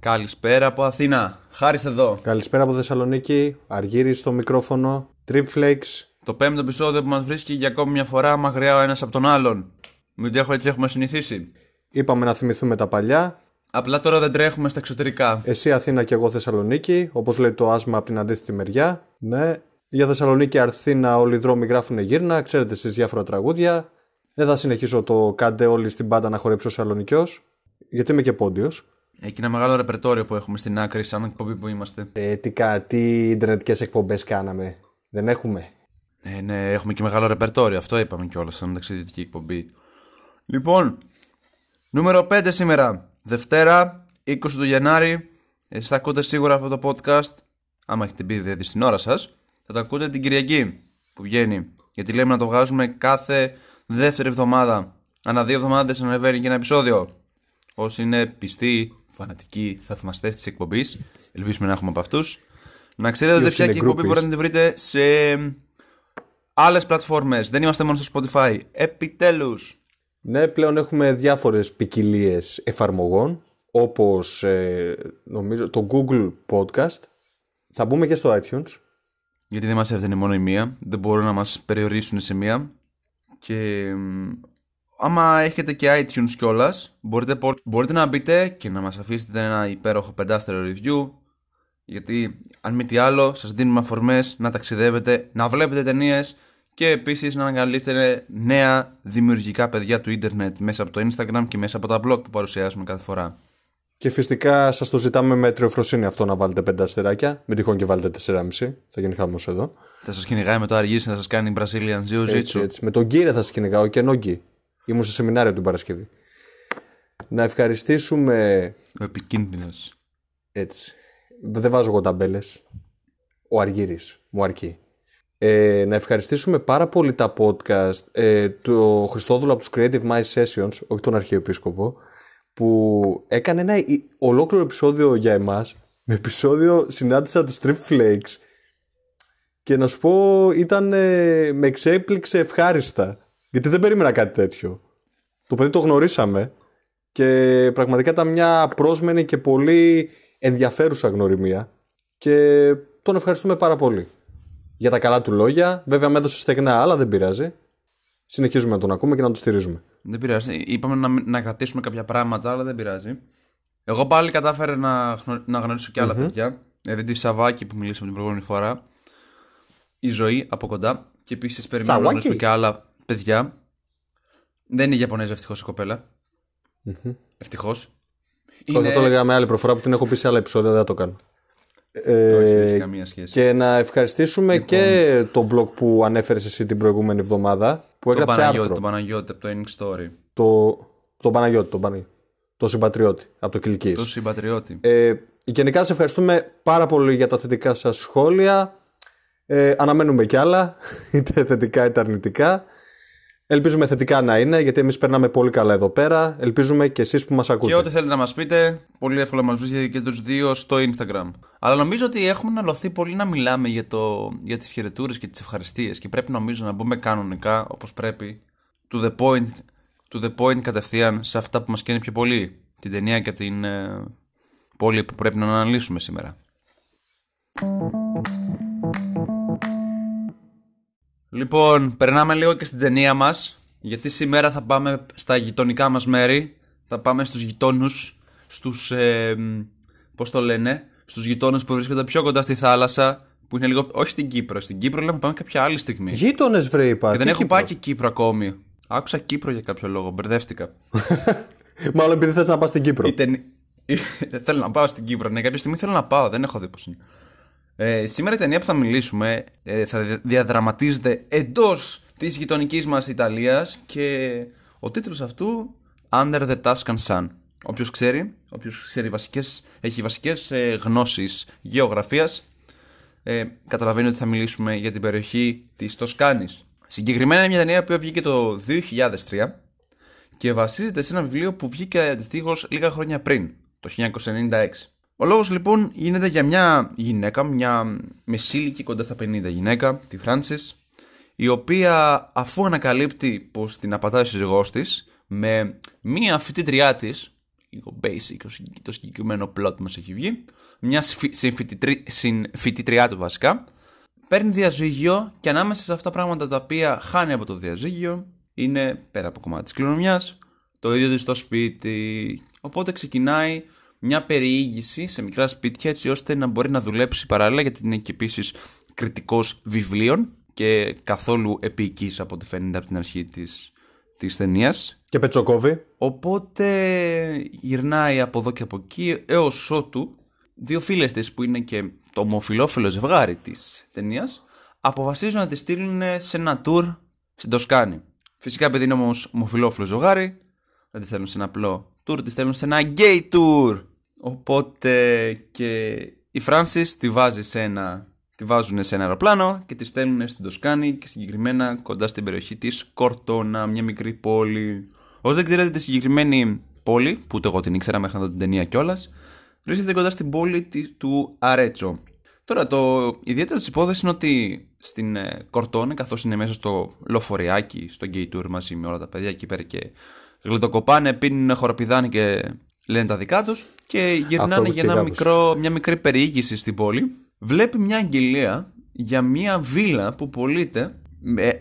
Καλησπέρα από Αθήνα. Χάρης εδώ. Καλησπέρα από Θεσσαλονίκη. Αργύρι στο μικρόφωνο. Tripflakes. Το πέμπτο επεισόδιο που μας βρίσκει για ακόμη μια φορά μακριά ο ένας από τον άλλον. Μην το έτσι έχουμε συνηθίσει. Είπαμε να θυμηθούμε τα παλιά. Απλά τώρα δεν τρέχουμε στα εξωτερικά. Εσύ Αθήνα και εγώ Θεσσαλονίκη. Όπως λέει το άσμα από την αντίθετη μεριά. Ναι. Για Θεσσαλονίκη Αθήνα όλοι οι δρόμοι γράφουν γύρνα. Ξέρετε στι διάφορα τραγούδια. Δεν θα συνεχίσω το κάντε όλοι στην πάντα να χορέψω Θεσσαλονικιός. Γιατί είμαι και πόντιος. Έχει ένα μεγάλο ρεπερτόριο που έχουμε στην άκρη, σαν εκπομπή που είμαστε. Ε, τι, τι ιντερνετικές εκπομπές κάναμε. Δεν έχουμε; Ε, ναι, έχουμε και μεγάλο ρεπερτόριο. Αυτό είπαμε κιόλας, σαν ταξιδιωτική εκπομπή. Λοιπόν, νούμερο 5 σήμερα. Δευτέρα, 20 του Γενάρη. Εσείς θα ακούτε σίγουρα αυτό το podcast. Άμα έχετε μπει δηλαδή στην ώρα σας, θα το ακούτε την Κυριακή που βγαίνει. Γιατί λέμε να το βγάζουμε κάθε δεύτερη εβδομάδα. Ανά δύο εβδομάδες ανεβαίνει και ένα επεισόδιο. Όσοι είναι πιστοί φανατικοί θαυμαστές της εκπομπής. Ελπίζουμε να έχουμε από αυτούς. Να ξέρετε ότι πια και η εκπομπή μπορείτε να τη βρείτε σε άλλες πλατφόρμες. Δεν είμαστε μόνο στο Spotify. Επιτέλους. Ναι, πλέον έχουμε διάφορες ποικιλίες εφαρμογών όπως ε, νομίζω το Google Podcast. Θα μπούμε και στο iTunes. Γιατί δεν μας έφτανε μόνο η μία. Δεν μπορούν να μας περιορίσουν σε μία. Και άμα έχετε και iTunes κιόλας, μπορείτε, μπορείτε να μπείτε και να μας αφήσετε ένα υπέροχο πεντάστερο review γιατί αν μη τι άλλο σας δίνουμε αφορμές να ταξιδεύετε, να βλέπετε ταινίες και επίσης να ανακαλύπτετε νέα δημιουργικά παιδιά του ίντερνετ μέσα από το Instagram και μέσα από τα blog που παρουσιάζουμε κάθε φορά. Και φυσικά σας το ζητάμε με τριοφροσύνη αυτό να βάλετε πέντε αστεράκια. Μην τυχόν και βάλετε 4,5. Θα γίνει χάμο εδώ. Θα σας κυνηγάει με το αργήσει να σας κάνει Brazilian Jiu-Jitsu. Με τον κύριε θα σας κυνηγάω και νόγκι. Ήμουν σε σεμινάριο την Παρασκευή. Να ευχαριστήσουμε. Ο επικίνδυνος. Έτσι. Δεν βάζω εγώ ταμπέλες. Ο Αργύρι. Μου αρκεί. Ε, να ευχαριστήσουμε πάρα πολύ τα podcast ε, του Χριστόδουλου από τους Creative Mind Sessions, όχι τον Αρχιεπίσκοπο, που έκανε ένα ολόκληρο επεισόδιο για εμάς, με επεισόδιο συνάντησα τους Strip Flakes και να σου πω ήταν, ε, με εξέπληξε ευχάριστα. Γιατί δεν περίμενα κάτι τέτοιο. Το παιδί το γνωρίσαμε και πραγματικά ήταν μια πρόσμενη και πολύ ενδιαφέρουσα γνωριμία και τον ευχαριστούμε πάρα πολύ για τα καλά του λόγια. Βέβαια με έδωσε στεγνά, αλλά δεν πειράζει. Συνεχίζουμε να τον ακούμε και να τον στηρίζουμε. Δεν πειράζει. Είπαμε να, να κρατήσουμε κάποια πράγματα, αλλά δεν πειράζει. Εγώ πάλι κατάφερα να, να γνωρίσω και άλλα mm-hmm. παιδιά. Δηλαδή τη Σαββάκη που μιλήσαμε την προηγούμενη φορά. Η ζωή από κοντά. Και επίσης περιμένω να γνωρίσω και άλλα παιδιά. Δεν είναι Ιαπωνέζα ευτυχώς η κοπέλα. Mm-hmm. Ευτυχώς. Είναι... Θα το έλεγα με άλλη προφορά που την έχω πει σε άλλα επεισόδια, δεν θα το κάνω. Ε, καμία σχέση. Και να ευχαριστήσουμε λοιπόν. και το blog που ανέφερες εσύ την προηγούμενη εβδομάδα. Που το έγραψε Παναγιώτη, άρθρο. Το Παναγιώτη από το Ending Story. Το, το Παναγιώτη, το, Παναγιώτη. το συμπατριώτη από το Κιλκής. Το συμπατριώτη. Ε, γενικά σε ευχαριστούμε πάρα πολύ για τα θετικά σας σχόλια. Ε, αναμένουμε κι άλλα, είτε θετικά είτε αρνητικά. Ελπίζουμε θετικά να είναι, γιατί εμείς περνάμε πολύ καλά εδώ πέρα. Ελπίζουμε και εσείς που μας ακούτε. Και ό,τι θέλετε να μας πείτε, πολύ εύκολα μας βρίσκετε και τους δύο στο Instagram. Αλλά νομίζω ότι έχουμε αναλωθεί πολύ να μιλάμε για, το, για τις χαιρετούρες και τις ευχαριστίες. Και πρέπει νομίζω να μπούμε κανονικά, όπως πρέπει, to the point, to the point κατευθείαν σε αυτά που μας καίνε πιο πολύ. Την ταινία και την ε, πόλη που πρέπει να αναλύσουμε σήμερα. Λοιπόν, περνάμε λίγο και στην ταινία μας. Γιατί σήμερα θα πάμε στα γειτονικά μας μέρη. Θα πάμε στους γειτόνους. Στους. Ε, Πώς το λένε. Στους γειτόνου που βρίσκονται πιο κοντά στη θάλασσα. Που είναι λίγο. Όχι στην Κύπρο. Στην Κύπρο λέμε πάμε κάποια άλλη στιγμή. Γείτονες, βρε, είπα. Και δεν έχω πάει και Κύπρο ακόμη. Άκουσα Κύπρο για κάποιο λόγο. Μπερδεύτηκα. Μάλλον επειδή θες να πας στην Κύπρο. Είτε... θέλω να πάω στην Κύπρο. Ναι, κάποια στιγμή θέλω να πάω. Δεν έχω δει πώς είναι. Ε, σήμερα η ταινία που θα μιλήσουμε ε, θα διαδραματίζεται εντός της γειτονικής μας Ιταλίας και ο τίτλος αυτού Under the Tuscan Sun. Όποιος ξέρει, όποιος ξέρει βασικές, έχει βασικές ε, γνώσεις γεωγραφίας ε, καταλαβαίνει ότι θα μιλήσουμε για την περιοχή της Τοσκάνης. Συγκεκριμένα είναι μια ταινία που βγήκε το 2003 και βασίζεται σε ένα βιβλίο που βγήκε αντιστοίχως λίγα χρόνια πριν, το 1996. Ο λόγος λοιπόν γίνεται για μια γυναίκα, μια μεσήλικη κοντά στα 50 γυναίκα, τη Frances, η οποία αφού ανακαλύπτει πως την απατάει ο σύζυγός της με μία φοιτήτριά της λίγο basic το συγκεκριμένο plot μας έχει βγει μια συμφοιτητριά του βασικά παίρνει διαζύγιο και ανάμεσα σε αυτά τα πράγματα τα οποία χάνει από το διαζύγιο είναι πέρα από κομμάτι της κληρονομιάς το ίδιο της στο σπίτι. Οπότε ξεκινάει μια περιήγηση σε μικρά σπίτια έτσι ώστε να μπορεί να δουλέψει παράλληλα γιατί είναι και επίσης κριτικός βιβλίων και καθόλου επίκης από ό,τι φαίνεται από την αρχή της, της ταινίας. Και πετσοκόβει. Οπότε γυρνάει από εδώ και από εκεί έως ότου δύο φίλες της που είναι και το ομοφιλόφιλο ζευγάρι της ταινίας, αποφασίζουν να τη στείλουν σε ένα tour στην Τοσκάνη. Φυσικά επειδή είναι όμως ομοφιλόφιλο ζευγάρι δεν τη στέλνουν σε ένα απλό tour, τη στέλνουν σε ένα gay tour. Οπότε και η Francis τη βάζει σε ένα τη βάζουν σε ένα αεροπλάνο και τη στέλνουν στην Τοσκάνη και συγκεκριμένα κοντά στην περιοχή της Κορτόνα, μια μικρή πόλη. Όσο δεν ξέρετε τη συγκεκριμένη πόλη, που ούτε εγώ την ήξερα μέχρι να δω την ταινία κιόλας, βρίσκεται κοντά στην πόλη του Αρέτσο. Τώρα, το ιδιαίτερο της υπόθεσης είναι ότι στην ε, Κορτόνα, καθώς είναι μέσα στο λοφοριάκι, στο gay tour μαζί με όλα τα παιδιά εκεί πέρα και γλυτοκοπάνε, πίνουν, χοροπηδάνε και λένε τα δικά τους και γυρνάνε για ένα μικρό, μια μικρή περιήγηση στην πόλη βλέπει μια αγγελία για μια βίλα που πωλείται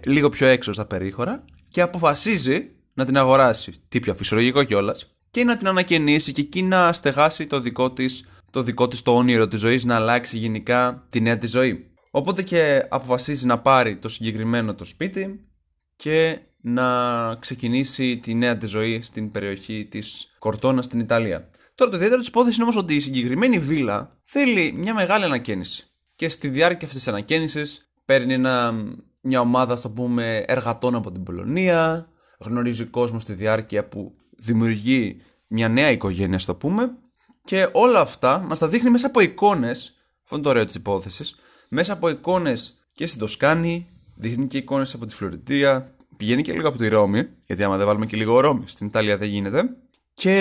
λίγο πιο έξω στα περίχωρα και αποφασίζει να την αγοράσει. Τι πιο φυσιολογικό κιόλας. Και να την ανακαινήσει και εκεί να στεγάσει το δικό της το δικό της το όνειρο της ζωής να αλλάξει γενικά τη νέα της ζωή. Οπότε και αποφασίζει να πάρει το συγκεκριμένο το σπίτι και να ξεκινήσει τη νέα της ζωή στην περιοχή της Κορτόνα στην Ιταλία. Τώρα το ιδιαίτερο της υπόθεσης είναι όμως ότι η συγκεκριμένη βίλα θέλει μια μεγάλη ανακαίνιση. Και στη διάρκεια αυτής της ανακαίνισης παίρνει ένα, μια ομάδα, στο πούμε, εργατών από την Πολωνία, γνωρίζει κόσμος στη διάρκεια που δημιουργεί μια νέα οικογένεια, στο πούμε, και όλα αυτά μας τα δείχνει μέσα από εικόνες. Αυτό είναι το ωραίο της υπόθεσης. Μέσα από εικόνες και στην Τοσκάνη, δείχνει και εικόνες από τη Φλωριτία, πηγαίνει και λίγο από τη Ρώμη, γιατί άμα δεν βάλουμε και λίγο Ρώμη, στην Ιταλία δεν γίνεται. Και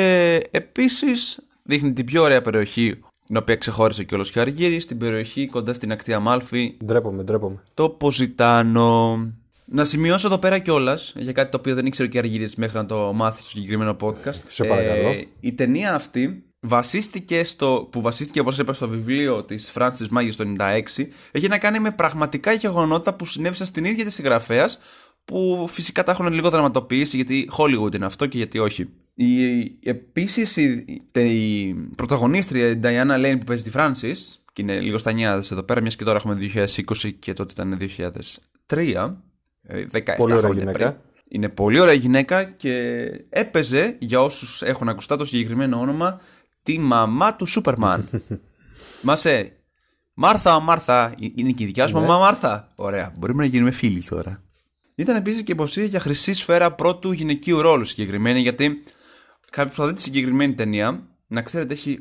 επίσης δείχνει την πιο ωραία περιοχή την οποία ξεχώρισε και ο Αργύρι, στην περιοχή κοντά στην ακτή Αμάλφη. Ντρέπομαι, ντρέπομαι. Το Ποζιτάνο. Να σημειώσω εδώ πέρα κιόλας για κάτι το οποίο δεν ήξερε και Αργύρι μέχρι να το μάθει στο συγκεκριμένο podcast. Σε παρακαλώ. Ε, η ταινία αυτή βασίστηκε στο, που βασίστηκε όπως είπα στο βιβλίο της Francis Maggie το 96 έχει να κάνει με πραγματικά γεγονότα που συνέβησαν στην ίδια της συγγραφέας που φυσικά τα έχουν λίγο δραματοποιήσει γιατί Hollywood είναι αυτό και γιατί όχι. Η, επίσης η, η πρωταγωνίστρια η Diana Lane που παίζει τη Francis και είναι λίγο στα νιάδες εδώ πέρα μιας και τώρα έχουμε 2020 και τότε ήταν 2003 17 Πολύ ωραία γυναίκα. Πριν. Είναι πολύ ωραία γυναίκα και έπαιζε για όσους έχουν ακουστά το συγκεκριμένο όνομα τη μαμά του Σούπερμαν. Μασέ, Μάρθα, Μάρθα, είναι και η δικιά σου ναι. μαμά Μάρθα. Ωραία, μπορούμε να γίνουμε φίλοι τώρα. Ήταν επίσης και υποψήφια για χρυσή σφαίρα πρώτου γυναικείου ρόλου συγκεκριμένη, γιατί κάποιο που θα δει τη συγκεκριμένη ταινία, να ξέρετε, έχει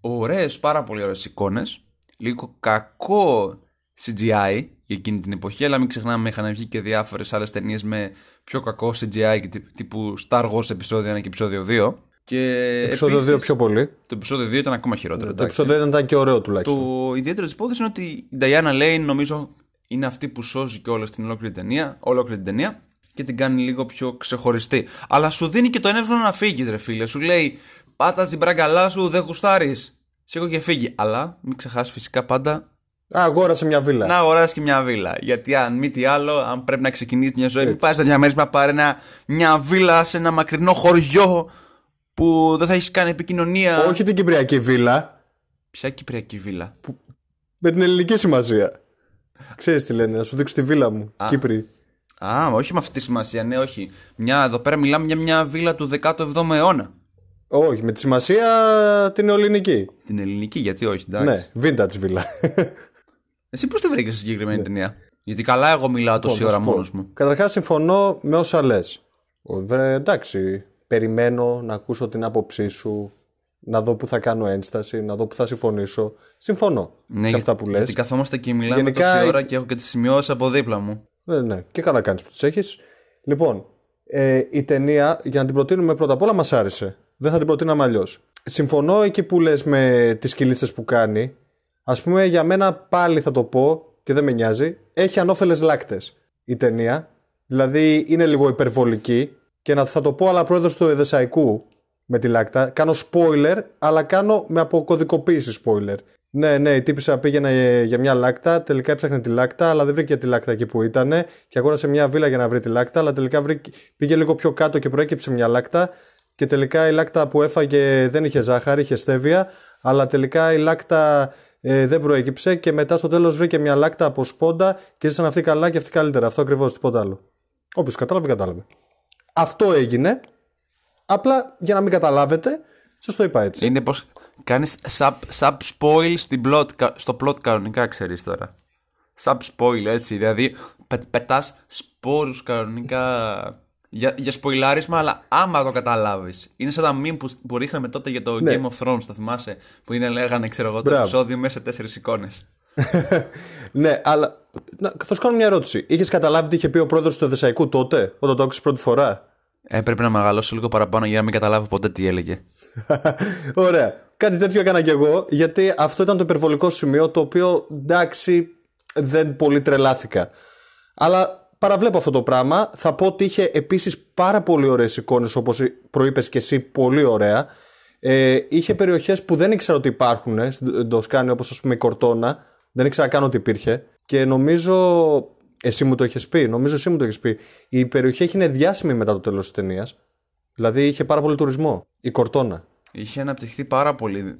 ωραίες, πάρα πολύ ωραίες εικόνες. Λίγο κακό CGI για εκείνη την εποχή, αλλά μην ξεχνάμε, είχαν βγει και διάφορες άλλες ταινίες με πιο κακό CGI τύπου Star Wars επεισόδιο 1 και επεισόδιο 2. Και επεισόδιο επίσης, 2 πιο πολύ. Το επεισόδιο 2 ήταν ακόμα χειρότερο. Το επεισόδιο 1 ήταν και ωραίο τουλάχιστον. Το ιδιαίτερο της υπόθεσης είναι ότι η Diana Lane νομίζω είναι αυτή που σώζει και όλη την ολόκληρη ταινία, ολόκληρη την ταινία και την κάνει λίγο πιο ξεχωριστή. Αλλά σου δίνει και το ένευρο να φύγεις, ρε φίλε. Σου λέει, πάτα την μπραγκαλά σου, δεν γουστάρεις. Σήκω και φύγει. Αλλά μην ξεχάσεις φυσικά πάντα. Α, αγόρασε μια βίλα. Να αγοράσεις και μια βίλα. Γιατί αν μη τι άλλο, αν πρέπει να ξεκινήσεις μια ζωή, μην πάει στα διαμέρισμα, πάρε ένα, μια βίλα σε ένα μακρινό χωριό που δεν θα έχεις κάνει επικοινωνία. Όχι την Κυπριακή βίλα. Ποια Κυπριακή βίλα; Που... Με την ελληνική σημασία. Ξέρεις τι λένε, να σου δείξω τη βίλα μου. Α. Κύπρη. Α, όχι με αυτή τη σημασία, ναι, όχι. Μια, εδώ πέρα μιλάμε για μια βίλα του 17ου αιώνα. Όχι, με τη σημασία την ελληνική. Την ελληνική, γιατί όχι, εντάξει. Ναι, vintage βίλα. Εσύ πώς τη βρήκες στη συγκεκριμένη ναι. ταινία; Γιατί καλά, εγώ μιλάω τόση ώρα μόνος μου. Καταρχάς, συμφωνώ με όσα λες. Εντάξει, περιμένω να ακούσω την άποψή σου να δω που θα κάνω ένσταση, να δω που θα συμφωνήσω. Συμφωνώ ναι, σε αυτά που λες. Γιατί καθόμαστε και μιλάμε Γενικά, τόση ώρα και έχω και τις σημειώσεις από δίπλα μου. Ναι, ναι. Και καλά κάνεις που τις έχεις. Λοιπόν, ε, η ταινία, για να την προτείνουμε πρώτα απ' όλα, μας άρεσε. Δεν θα την προτείναμε αλλιώς. Συμφωνώ εκεί που λες με τις κυλίτσες που κάνει. Α πούμε, για μένα πάλι θα το πω και δεν με νοιάζει. Έχει ανώφελες λάκτες. η ταινία. Δηλαδή είναι λίγο υπερβολική και να θα το πω αλλά πρόεδρος του Εδεσαϊκού με τη Λάκτα. Κάνω spoiler, αλλά κάνω με αποκωδικοποίηση spoiler. Ναι, ναι, η τύπισσα πήγαινε για μια λάκτα, τελικά έψαχνε τη λάκτα, αλλά δεν βρήκε τη λάκτα εκεί που ήταν και αγόρασε μια βίλα για να βρει τη λάκτα, αλλά τελικά βρήκε, πήγε λίγο πιο κάτω και προέκυψε μια λάκτα και τελικά η λάκτα που έφαγε δεν είχε ζάχαρη, είχε στέβια, αλλά τελικά η λάκτα ε, δεν προέκυψε και μετά στο τέλος βρήκε μια λάκτα από σπόντα και ζήσαν αυτή καλά και αυτή καλύτερα. Αυτό ακριβώς, τίποτα άλλο. Όποιος κατάλαβε, κατάλαβε. Αυτό έγινε. Απλά για να μην καταλάβετε, σας το είπα έτσι. Είναι πως κάνεις sub, sub spoil στην plot, στο plot κανονικά, ξέρεις τώρα. Sub spoil έτσι. Δηλαδή πε, πετάς σπόρους κανονικά για, για σποιλάρισμα, αλλά άμα το καταλάβεις. Είναι σαν τα meme που, που ρίχναμε τότε για το Ναι. Game of Thrones, το θυμάσαι. Που είναι, λέγανε, ξέρω εγώ, το Μπράβο. επεισόδιο μέσα σε τέσσερις εικόνες. ναι, αλλά. Να, θα σου κάνω μια ερώτηση. Είχες καταλάβει τι είχε πει ο πρόεδρος του Εδεσαϊκού τότε, όταν το άκουσες πρώτη φορά; Έπρεπε να μεγαλώσω λίγο παραπάνω για να μην καταλάβω ποτέ τι έλεγε. Ωραία. Κάτι τέτοιο έκανα κι εγώ, γιατί αυτό ήταν το υπερβολικό σημείο το οποίο εντάξει δεν πολύ τρελάθηκα. Αλλά παραβλέπω αυτό το πράγμα. Θα πω ότι είχε επίσης πάρα πολύ ωραίες εικόνες όπως προείπες και εσύ πολύ ωραία. Ε, είχε περιοχές που δεν ήξερα ότι υπάρχουν ε, στην Τοσκάνη όπως ας πούμε η Κορτόνα. Δεν ήξερα καν ότι υπήρχε. Και νομίζω εσύ μου το έχεις πει. Νομίζω εσύ μου το έχεις πει. Η περιοχή έγινε διάσημη μετά το τέλος της ταινίας. Δηλαδή είχε πάρα πολύ τουρισμό. Η Κορτόνα. Είχε αναπτυχθεί πάρα πολύ.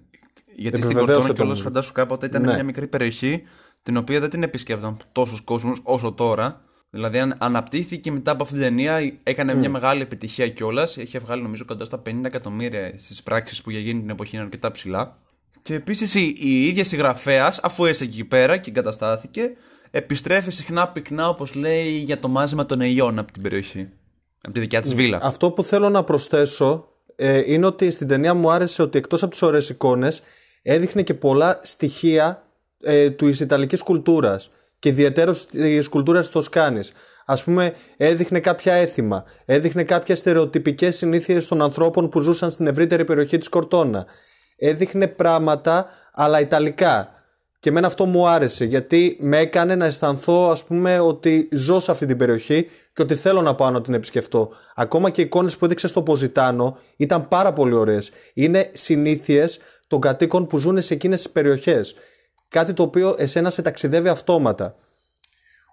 Γιατί στην Επιβεβαίωσε Κορτόνα το κιόλας μου. φαντάσου κάποτε ήταν Ναι. μια μικρή περιοχή την οποία δεν την επισκέπταν τόσους κόσμους όσο τώρα. Δηλαδή αν, αναπτύχθηκε μετά από αυτήν την ταινία, έκανε μια μεγάλη επιτυχία κιόλας. Είχε βγάλει νομίζω κοντά στα 50 εκατομμύρια στις πράξεις που για γίνει την εποχή είναι αρκετά ψηλά. Και επίσης η, η ίδια συγγραφέας, αφού έσαι εκεί πέρα και εγκαταστάθηκε, επιστρέφει συχνά πυκνά, όπως λέει, για το μάζεμα των ελιών από την περιοχή. Από τη δικιά της βίλα. Αυτό που θέλω να προσθέσω ε, είναι ότι στην ταινία μου άρεσε ότι εκτός από τις ωραίες εικόνες έδειχνε και πολλά στοιχεία ε, του Ιταλικής κουλτούρας και ιδιαίτερως της κουλτούρας της Τοσκάνης. Ας πούμε έδειχνε κάποια έθιμα, έδειχνε κάποιες στερεοτυπικές συνήθειες των ανθρώπων που ζούσαν στην ευρύτερη περιοχή της Κορτόνα. Έδειχνε πράγματα αλλά Ιταλικά. Και εμένα αυτό μου άρεσε γιατί με έκανε να αισθανθώ ας πούμε ότι ζω σε αυτή την περιοχή και ότι θέλω να πάω να την επισκεφτώ. Ακόμα και οι εικόνες που έδειξε στο Ποζιτάνο ήταν πάρα πολύ ωραίες. Είναι συνήθειες των κατοίκων που ζουν σε εκείνες τις περιοχές. Κάτι το οποίο εσένα σε ταξιδεύει αυτόματα.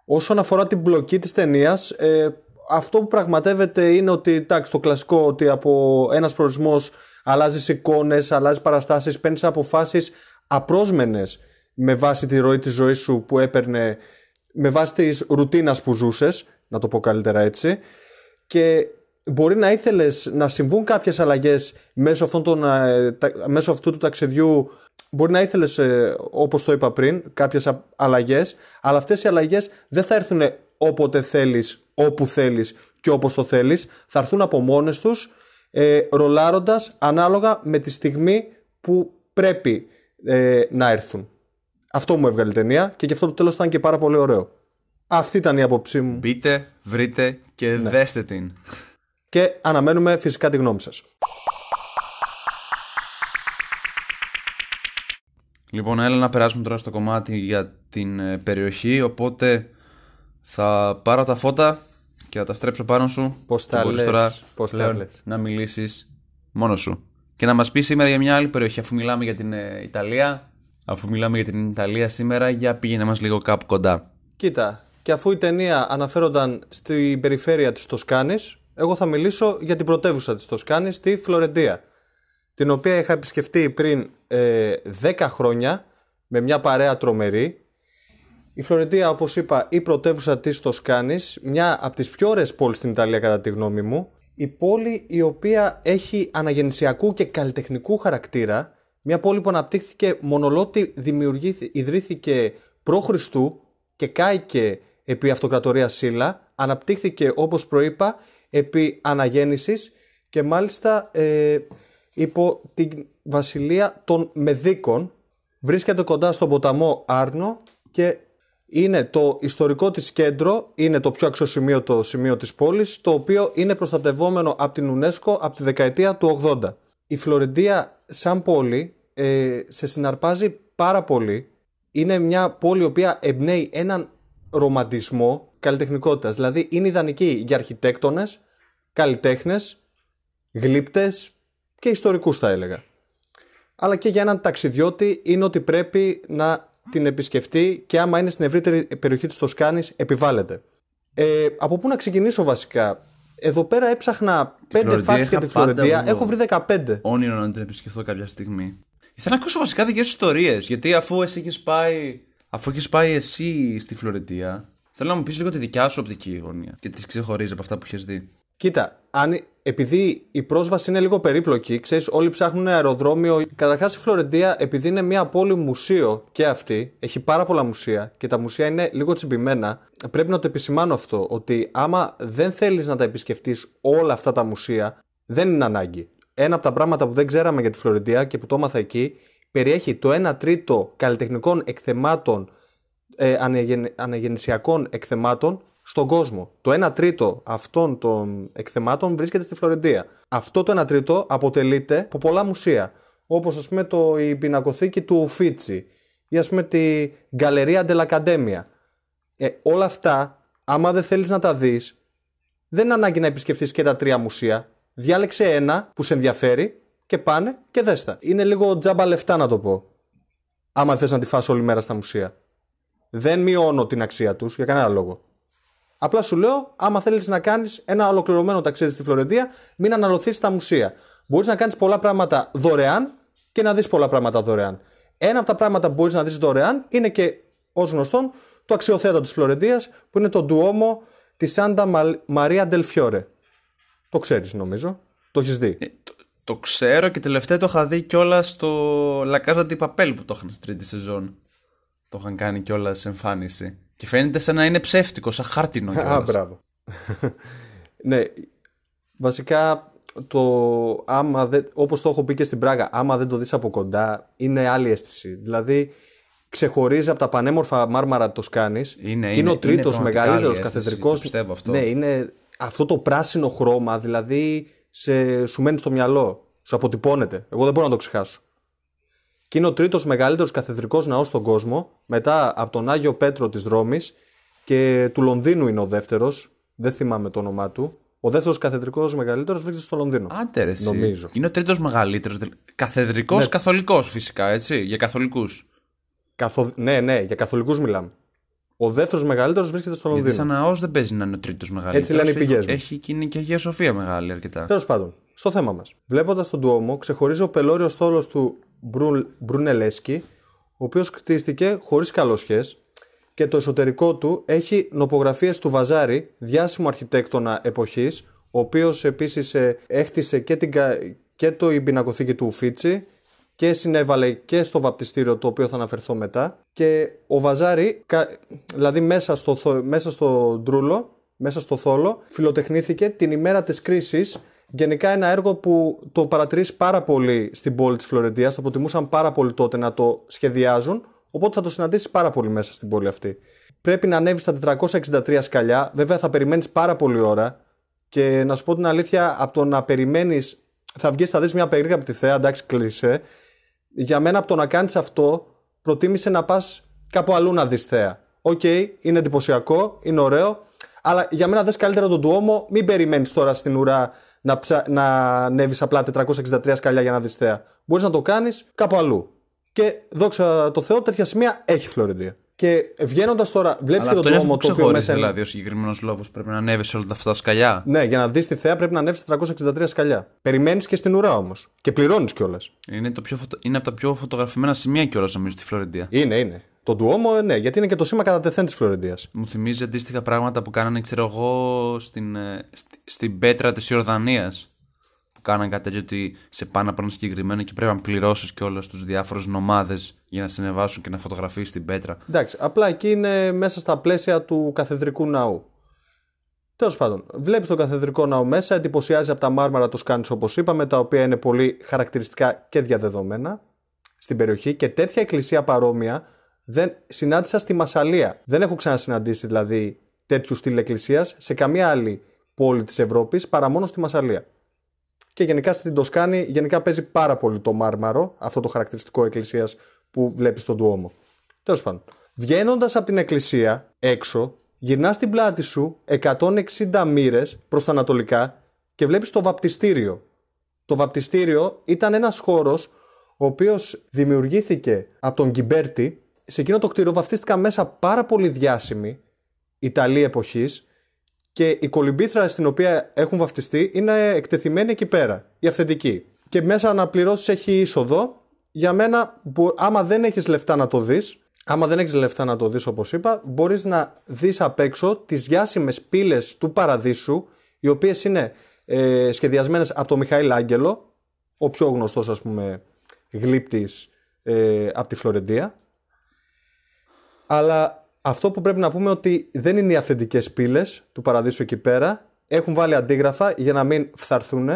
Όσον αφορά την μπλοκή της ταινίας, ε, αυτό που πραγματεύεται είναι ότι εντάξει, το κλασικό ότι από ένας προορισμός αλλάζεις εικόνες, αλλάζεις παραστάσεις, παίρνεις αποφάσεις απρόσμενες με βάση τη ροή της ζωής σου που έπαιρνε με βάση της ρουτίνας που ζούσες, να το πω καλύτερα έτσι και μπορεί να ήθελες να συμβούν κάποιες αλλαγές μέσω, αυτών των, ε, τα- μέσω αυτού του ταξιδιού μπορεί να ήθελες ε, όπως το είπα πριν κάποιες α- αλλαγές αλλά αυτές οι αλλαγές δεν θα έρθουν όποτε θέλεις, όπου θέλεις και όπως το θέλεις. Θα έρθουν από μόνες τους ε, ρολάροντας ανάλογα με τη στιγμή που πρέπει ε, να έρθουν αυτό μου έβγαλε η ταινία και γι' αυτό το τέλος ήταν και πάρα πολύ ωραίο αυτή ήταν η άποψή μου Μπείτε, βρείτε και Ναι. δέστε την. και αναμένουμε φυσικά τη γνώμη σας. Λοιπόν, έλα να περάσουμε τώρα στο κομμάτι για την ε, περιοχή. Οπότε θα πάρω τα φώτα και θα τα στρέψω πάνω σου. Πώς Και τα μπορείς λες, τώρα πώς τα πλέον λες. να μιλήσεις μόνος σου. Και να μας πεις σήμερα για μια άλλη περιοχή. Αφού μιλάμε για την ε, Ιταλία, αφού μιλάμε για την Ιταλία σήμερα, για πήγαινε μας λίγο κάπου κοντά. Κοίτα, και αφού η ταινία αναφέρονταν στην περιφέρεια της Τοσκάνης, εγώ θα μιλήσω για την πρωτεύουσα της Τοσκάνης, τη Φλωρεντία, την οποία είχα επισκεφτεί πριν ε, 10 χρόνια με μια παρέα τρομερή. Η Φλωρεντία, όπως είπα, η πρωτεύουσα της Τοσκάνης, μια από τις πιο ωραίες πόλεις στην Ιταλία κατά τη γνώμη μου. Η πόλη η οποία έχει αναγεννησιακού και καλλιτεχνικού χαρακτήρα, μια πόλη που αναπτύχθηκε μονολότι δημιουργήθη, ιδρύθηκε προ Χριστού και κάηκε επί αυτοκρατορίας Σίλα, αναπτύχθηκε όπως προείπα επί αναγέννησης και μάλιστα ε, υπό την βασιλεία των Μεδίκων βρίσκεται κοντά στον ποταμό Άρνο και είναι το ιστορικό της κέντρο, είναι το πιο αξιοσημείωτο σημείο της πόλης, το οποίο είναι προστατευόμενο από την UNESCO από τη δεκαετία του 80. Η Φλωρεντία σαν πόλη ε, σε συναρπάζει πάρα πολύ. Είναι μια πόλη η οποία εμπνέει έναν ρομαντισμό καλλιτεχνικότητας. Δηλαδή είναι ιδανική για αρχιτέκτονες, καλλιτέχνες, γλύπτες και ιστορικούς, θα έλεγα. Αλλά και για έναν ταξιδιώτη είναι ότι πρέπει να την επισκεφτεί και άμα είναι στην ευρύτερη περιοχή της Τοσκάνης επιβάλλεται. Ε, από πού να ξεκινήσω βασικά; Εδώ πέρα έψαχνα 5 Φλωρεντία facts για είχα τη Φλωρεντία. πάντα Έχω βρει 15. Όνειρο να την επισκεφθώ κάποια στιγμή. Ήθελα να ακούσω βασικά δικές ιστορίες. Γιατί αφού εσύ έχεις πάει. Αφού έχεις πάει εσύ στη Φλωρεντία, θέλω να μου πεις λίγο τη δικιά σου οπτική γωνία. Και τις ξεχωρίζεις από αυτά που έχει δει. Κοίτα, αν, επειδή η πρόσβαση είναι λίγο περίπλοκη, ξέρεις, όλοι ψάχνουν αεροδρόμιο. Καταρχάς, η Φλωρεντία, επειδή είναι μια πόλη μουσείο και αυτή, έχει πάρα πολλά μουσεία και τα μουσεία είναι λίγο τσιμπημένα, πρέπει να το επισημάνω αυτό, ότι άμα δεν θέλεις να τα επισκεφτείς όλα αυτά τα μουσεία, δεν είναι ανάγκη. Ένα από τα πράγματα που δεν ξέραμε για τη Φλωρεντία και που το έμαθα εκεί, περιέχει το 1 τρίτο καλλιτεχνικών εκθεμάτων, ε, ανεγεν- αναγεννησιακών εκθεμάτων στον κόσμο. Το 1 τρίτο αυτών των εκθεμάτων βρίσκεται στη Φλωρεντία. Αυτό το 1 τρίτο αποτελείται από πολλά μουσεία. Όπως ας πούμε το, η πινακοθήκη του Ουφίτσι ή ας πούμε τη Γκαλερία Ντελακαντέμια. Ε, όλα αυτά, άμα δεν θέλεις να τα δεις, δεν είναι ανάγκη να επισκεφτεί και τα τρία μουσεία. Διάλεξε ένα που σε ενδιαφέρει και πάνε και δες τα. Είναι λίγο τζάμπα λεφτά να το πω. Άμα θες να τη φας όλη μέρα στα μουσεία. Δεν μειώνω την αξία τους για κανένα λόγο. Απλά σου λέω, άμα θέλεις να κάνεις ένα ολοκληρωμένο ταξίδι στη Φλωρεντία, μην αναλωθείς στα μουσεία. Μπορείς να κάνεις πολλά πράγματα δωρεάν και να δεις πολλά πράγματα δωρεάν. Ένα από τα πράγματα που μπορείς να δεις δωρεάν είναι και, ως γνωστόν, το αξιοθέατο της Φλωρεντίας, που είναι το ντουόμο της Σάντα Μαρία Ντελφιόρε. Το ξέρεις νομίζω. Το έχεις δει. Ε, το, το ξέρω και τελευταία το είχα δει κιόλας στο La Casa di Papel που το είχαν στη τρίτη σεζόν. Το είχαν κάνει κιόλας σε εμφάνιση. Και φαίνεται σαν να είναι ψεύτικο, σαν χάρτινο Α, κιόλας. μπράβο. ναι, βασικά το άμα δεν, όπως το έχω πει και στην Πράγα, άμα δεν το δεις από κοντά, είναι άλλη αίσθηση. Δηλαδή, ξεχωρίζει από τα πανέμορφα μάρμαρα το κάνεις Είναι, και είναι, είναι, ο τρίτος είναι πραγματικά μεγαλύτερος άλλη αίσθηση, καθεδρικός. το πιστεύω αυτό. Ναι, είναι αυτό το πράσινο χρώμα, δηλαδή σε, σου μένει στο μυαλό, σου αποτυπώνεται. Εγώ δεν μπορώ να το ξεχάσω. Και είναι ο τρίτος μεγαλύτερος καθεδρικός ναός στον κόσμο, μετά από τον Άγιο Πέτρο της Ρώμης και του Λονδίνου είναι ο δεύτερος, δεν θυμάμαι το όνομά του. Ο δεύτερος καθεδρικός μεγαλύτερος βρίσκεται στο Λονδίνο. Άντε ρε εσύ. Νομίζω. Είναι ο τρίτος μεγαλύτερος. Καθεδρικός, Ναι. καθολικός φυσικά, έτσι, για καθολικούς. Καθο... Ναι, ναι, για καθολικούς μιλάμε. Ο δεύτερος μεγαλύτερος βρίσκεται στο Γιατί Λονδίνο. σαν ναός δεν παίζει να είναι ο τρίτος μεγαλύτερος. λένε οι πηγές Έχει, μου. έχει και είναι και Αγία Σοφία μεγάλη αρκετά. Τέλος πάντων, στο θέμα μας. Βλέποντας τον Τουόμο, ξεχωρίζει ο πελώριος στόλο του Μπρου... Μπρουνελέσκι, ο οποίος κτίστηκε χωρίς καλοσχές και το εσωτερικό του έχει νοπογραφίες του Βαζάρη, διάσημου αρχιτέκτονα εποχής, ο οποίος επίσης ε, έχτισε και, την, κα- και το η πινακοθήκη του Ουφίτσι και συνέβαλε και στο βαπτιστήριο το οποίο θα αναφερθώ μετά. Και ο Βαζάρη, κα- δηλαδή μέσα στο, θο- μέσα στο ντρούλο, μέσα στο θόλο, φιλοτεχνήθηκε την ημέρα της κρίσης Γενικά ένα έργο που το παρατηρείς πάρα πολύ στην πόλη της Φλωρεντίας, το προτιμούσαν πάρα πολύ τότε να το σχεδιάζουν, οπότε θα το συναντήσεις πάρα πολύ μέσα στην πόλη αυτή. Πρέπει να ανέβεις στα 463 σκαλιά, βέβαια θα περιμένεις πάρα πολύ ώρα και να σου πω την αλήθεια, από το να περιμένεις, θα βγεις, θα δεις μια περίγραπτη θέα, εντάξει κλείσε, για μένα από το να κάνεις αυτό, προτίμησε να πας κάπου αλλού να δεις θέα. Οκ, είναι εντυπωσιακό, είναι ωραίο, αλλά για μένα δες καλύτερα τον Ντουόμο, μην περιμένεις τώρα στην ουρά να, ψα... να ανέβεις απλά 463 σκαλιά για να δεις θέα. Μπορείς να το κάνεις κάπου αλλού. Και δόξα τω Θεώ, τέτοια σημεία έχει η Φλωρεντία. Και βγαίνοντας τώρα, βλέπεις Αλλά και τον αυτό είναι αυτό Ντουόμο που το οποίο ξεχωρίζει μέσα. είναι- δηλαδή ο συγκεκριμένος λόγος. Πρέπει να ανέβεις σε όλα αυτά τα σκαλιά. Ναι, για να δεις τη θέα πρέπει να ανέβεις 463 σκαλιά. Περιμένεις και στην ουρά όμως. Και πληρώνεις κιόλας. Είναι, το πιο φωτο... είναι από τα πιο φωτογραφημένα σημεία κιόλας νομίζω στη Φλωρεντία. Είναι, είναι. Το Ντουόμο, ναι, γιατί είναι και το σήμα κατά τεθέν της Φλωρεντίας. Μου θυμίζει αντίστοιχα πράγματα που κάνανε, ξέρω εγώ, στην, ε, στη- στην πέτρα της Ιορδανίας. Που κάνανε κάτι τέτοιο ότι σε πάνε από ένα συγκεκριμένο και πρέπει να πληρώσεις κιόλας τους διάφορους νομάδες για να σε ανεβάσουν και να φωτογραφίσει την πέτρα. Εντάξει, απλά εκεί είναι μέσα στα πλαίσια του καθεδρικού ναού. Τέλος πάντων, βλέπεις το καθεδρικό ναό μέσα, εντυπωσιάζει από τα μάρμαρα τους σκάνη όπως είπαμε, τα οποία είναι πολύ χαρακτηριστικά και διαδεδομένα στην περιοχή και τέτοια εκκλησία παρόμοια δεν συνάντησα στη Μασαλία. Δεν έχω ξανασυναντήσει δηλαδή τέτοιους στυλ εκκλησίας σε καμία άλλη πόλη της Ευρώπης παρά μόνο στη Μασαλία. Και γενικά στην Τοσκάνη γενικά παίζει πάρα πολύ το μάρμαρο, αυτό το χαρακτηριστικό εκκλησίας που βλέπεις στον Τουόμο. Τέλος πάντων. Βγαίνοντας από την εκκλησία έξω, Γυρνάς την πλάτη σου 160 μοίρες προς τα ανατολικά και βλέπεις το βαπτιστήριο. Το βαπτιστήριο ήταν ένας χώρος ο οποίος δημιουργήθηκε από τον Γκιμπέρτη. Σε εκείνο το κτίριο βαφτίστηκαν μέσα πάρα πολύ διάσημοι Ιταλοί εποχής και η κολυμπήθρα στην οποία έχουν βαφτιστεί είναι εκτεθειμένη εκεί πέρα, η αυθεντική. Και μέσα να πληρώσει έχει είσοδο. Για μένα, μπο- άμα δεν έχεις λεφτά να το δεις, άμα δεν έχεις λεφτά να το δεις όπως είπα, μπορείς να δεις απ' έξω τις διάσημες πύλες του παραδείσου, οι οποίες είναι ε, σχεδιασμένες από τον Μιχαήλ Άγγελο, ο πιο γνωστός ας πούμε γλύπτης ε, από τη Φλωρεντία. Αλλά αυτό που πρέπει να πούμε ότι δεν είναι οι αυθεντικές πύλες του παραδείσου εκεί πέρα. Έχουν βάλει αντίγραφα για να μην φθαρθούν.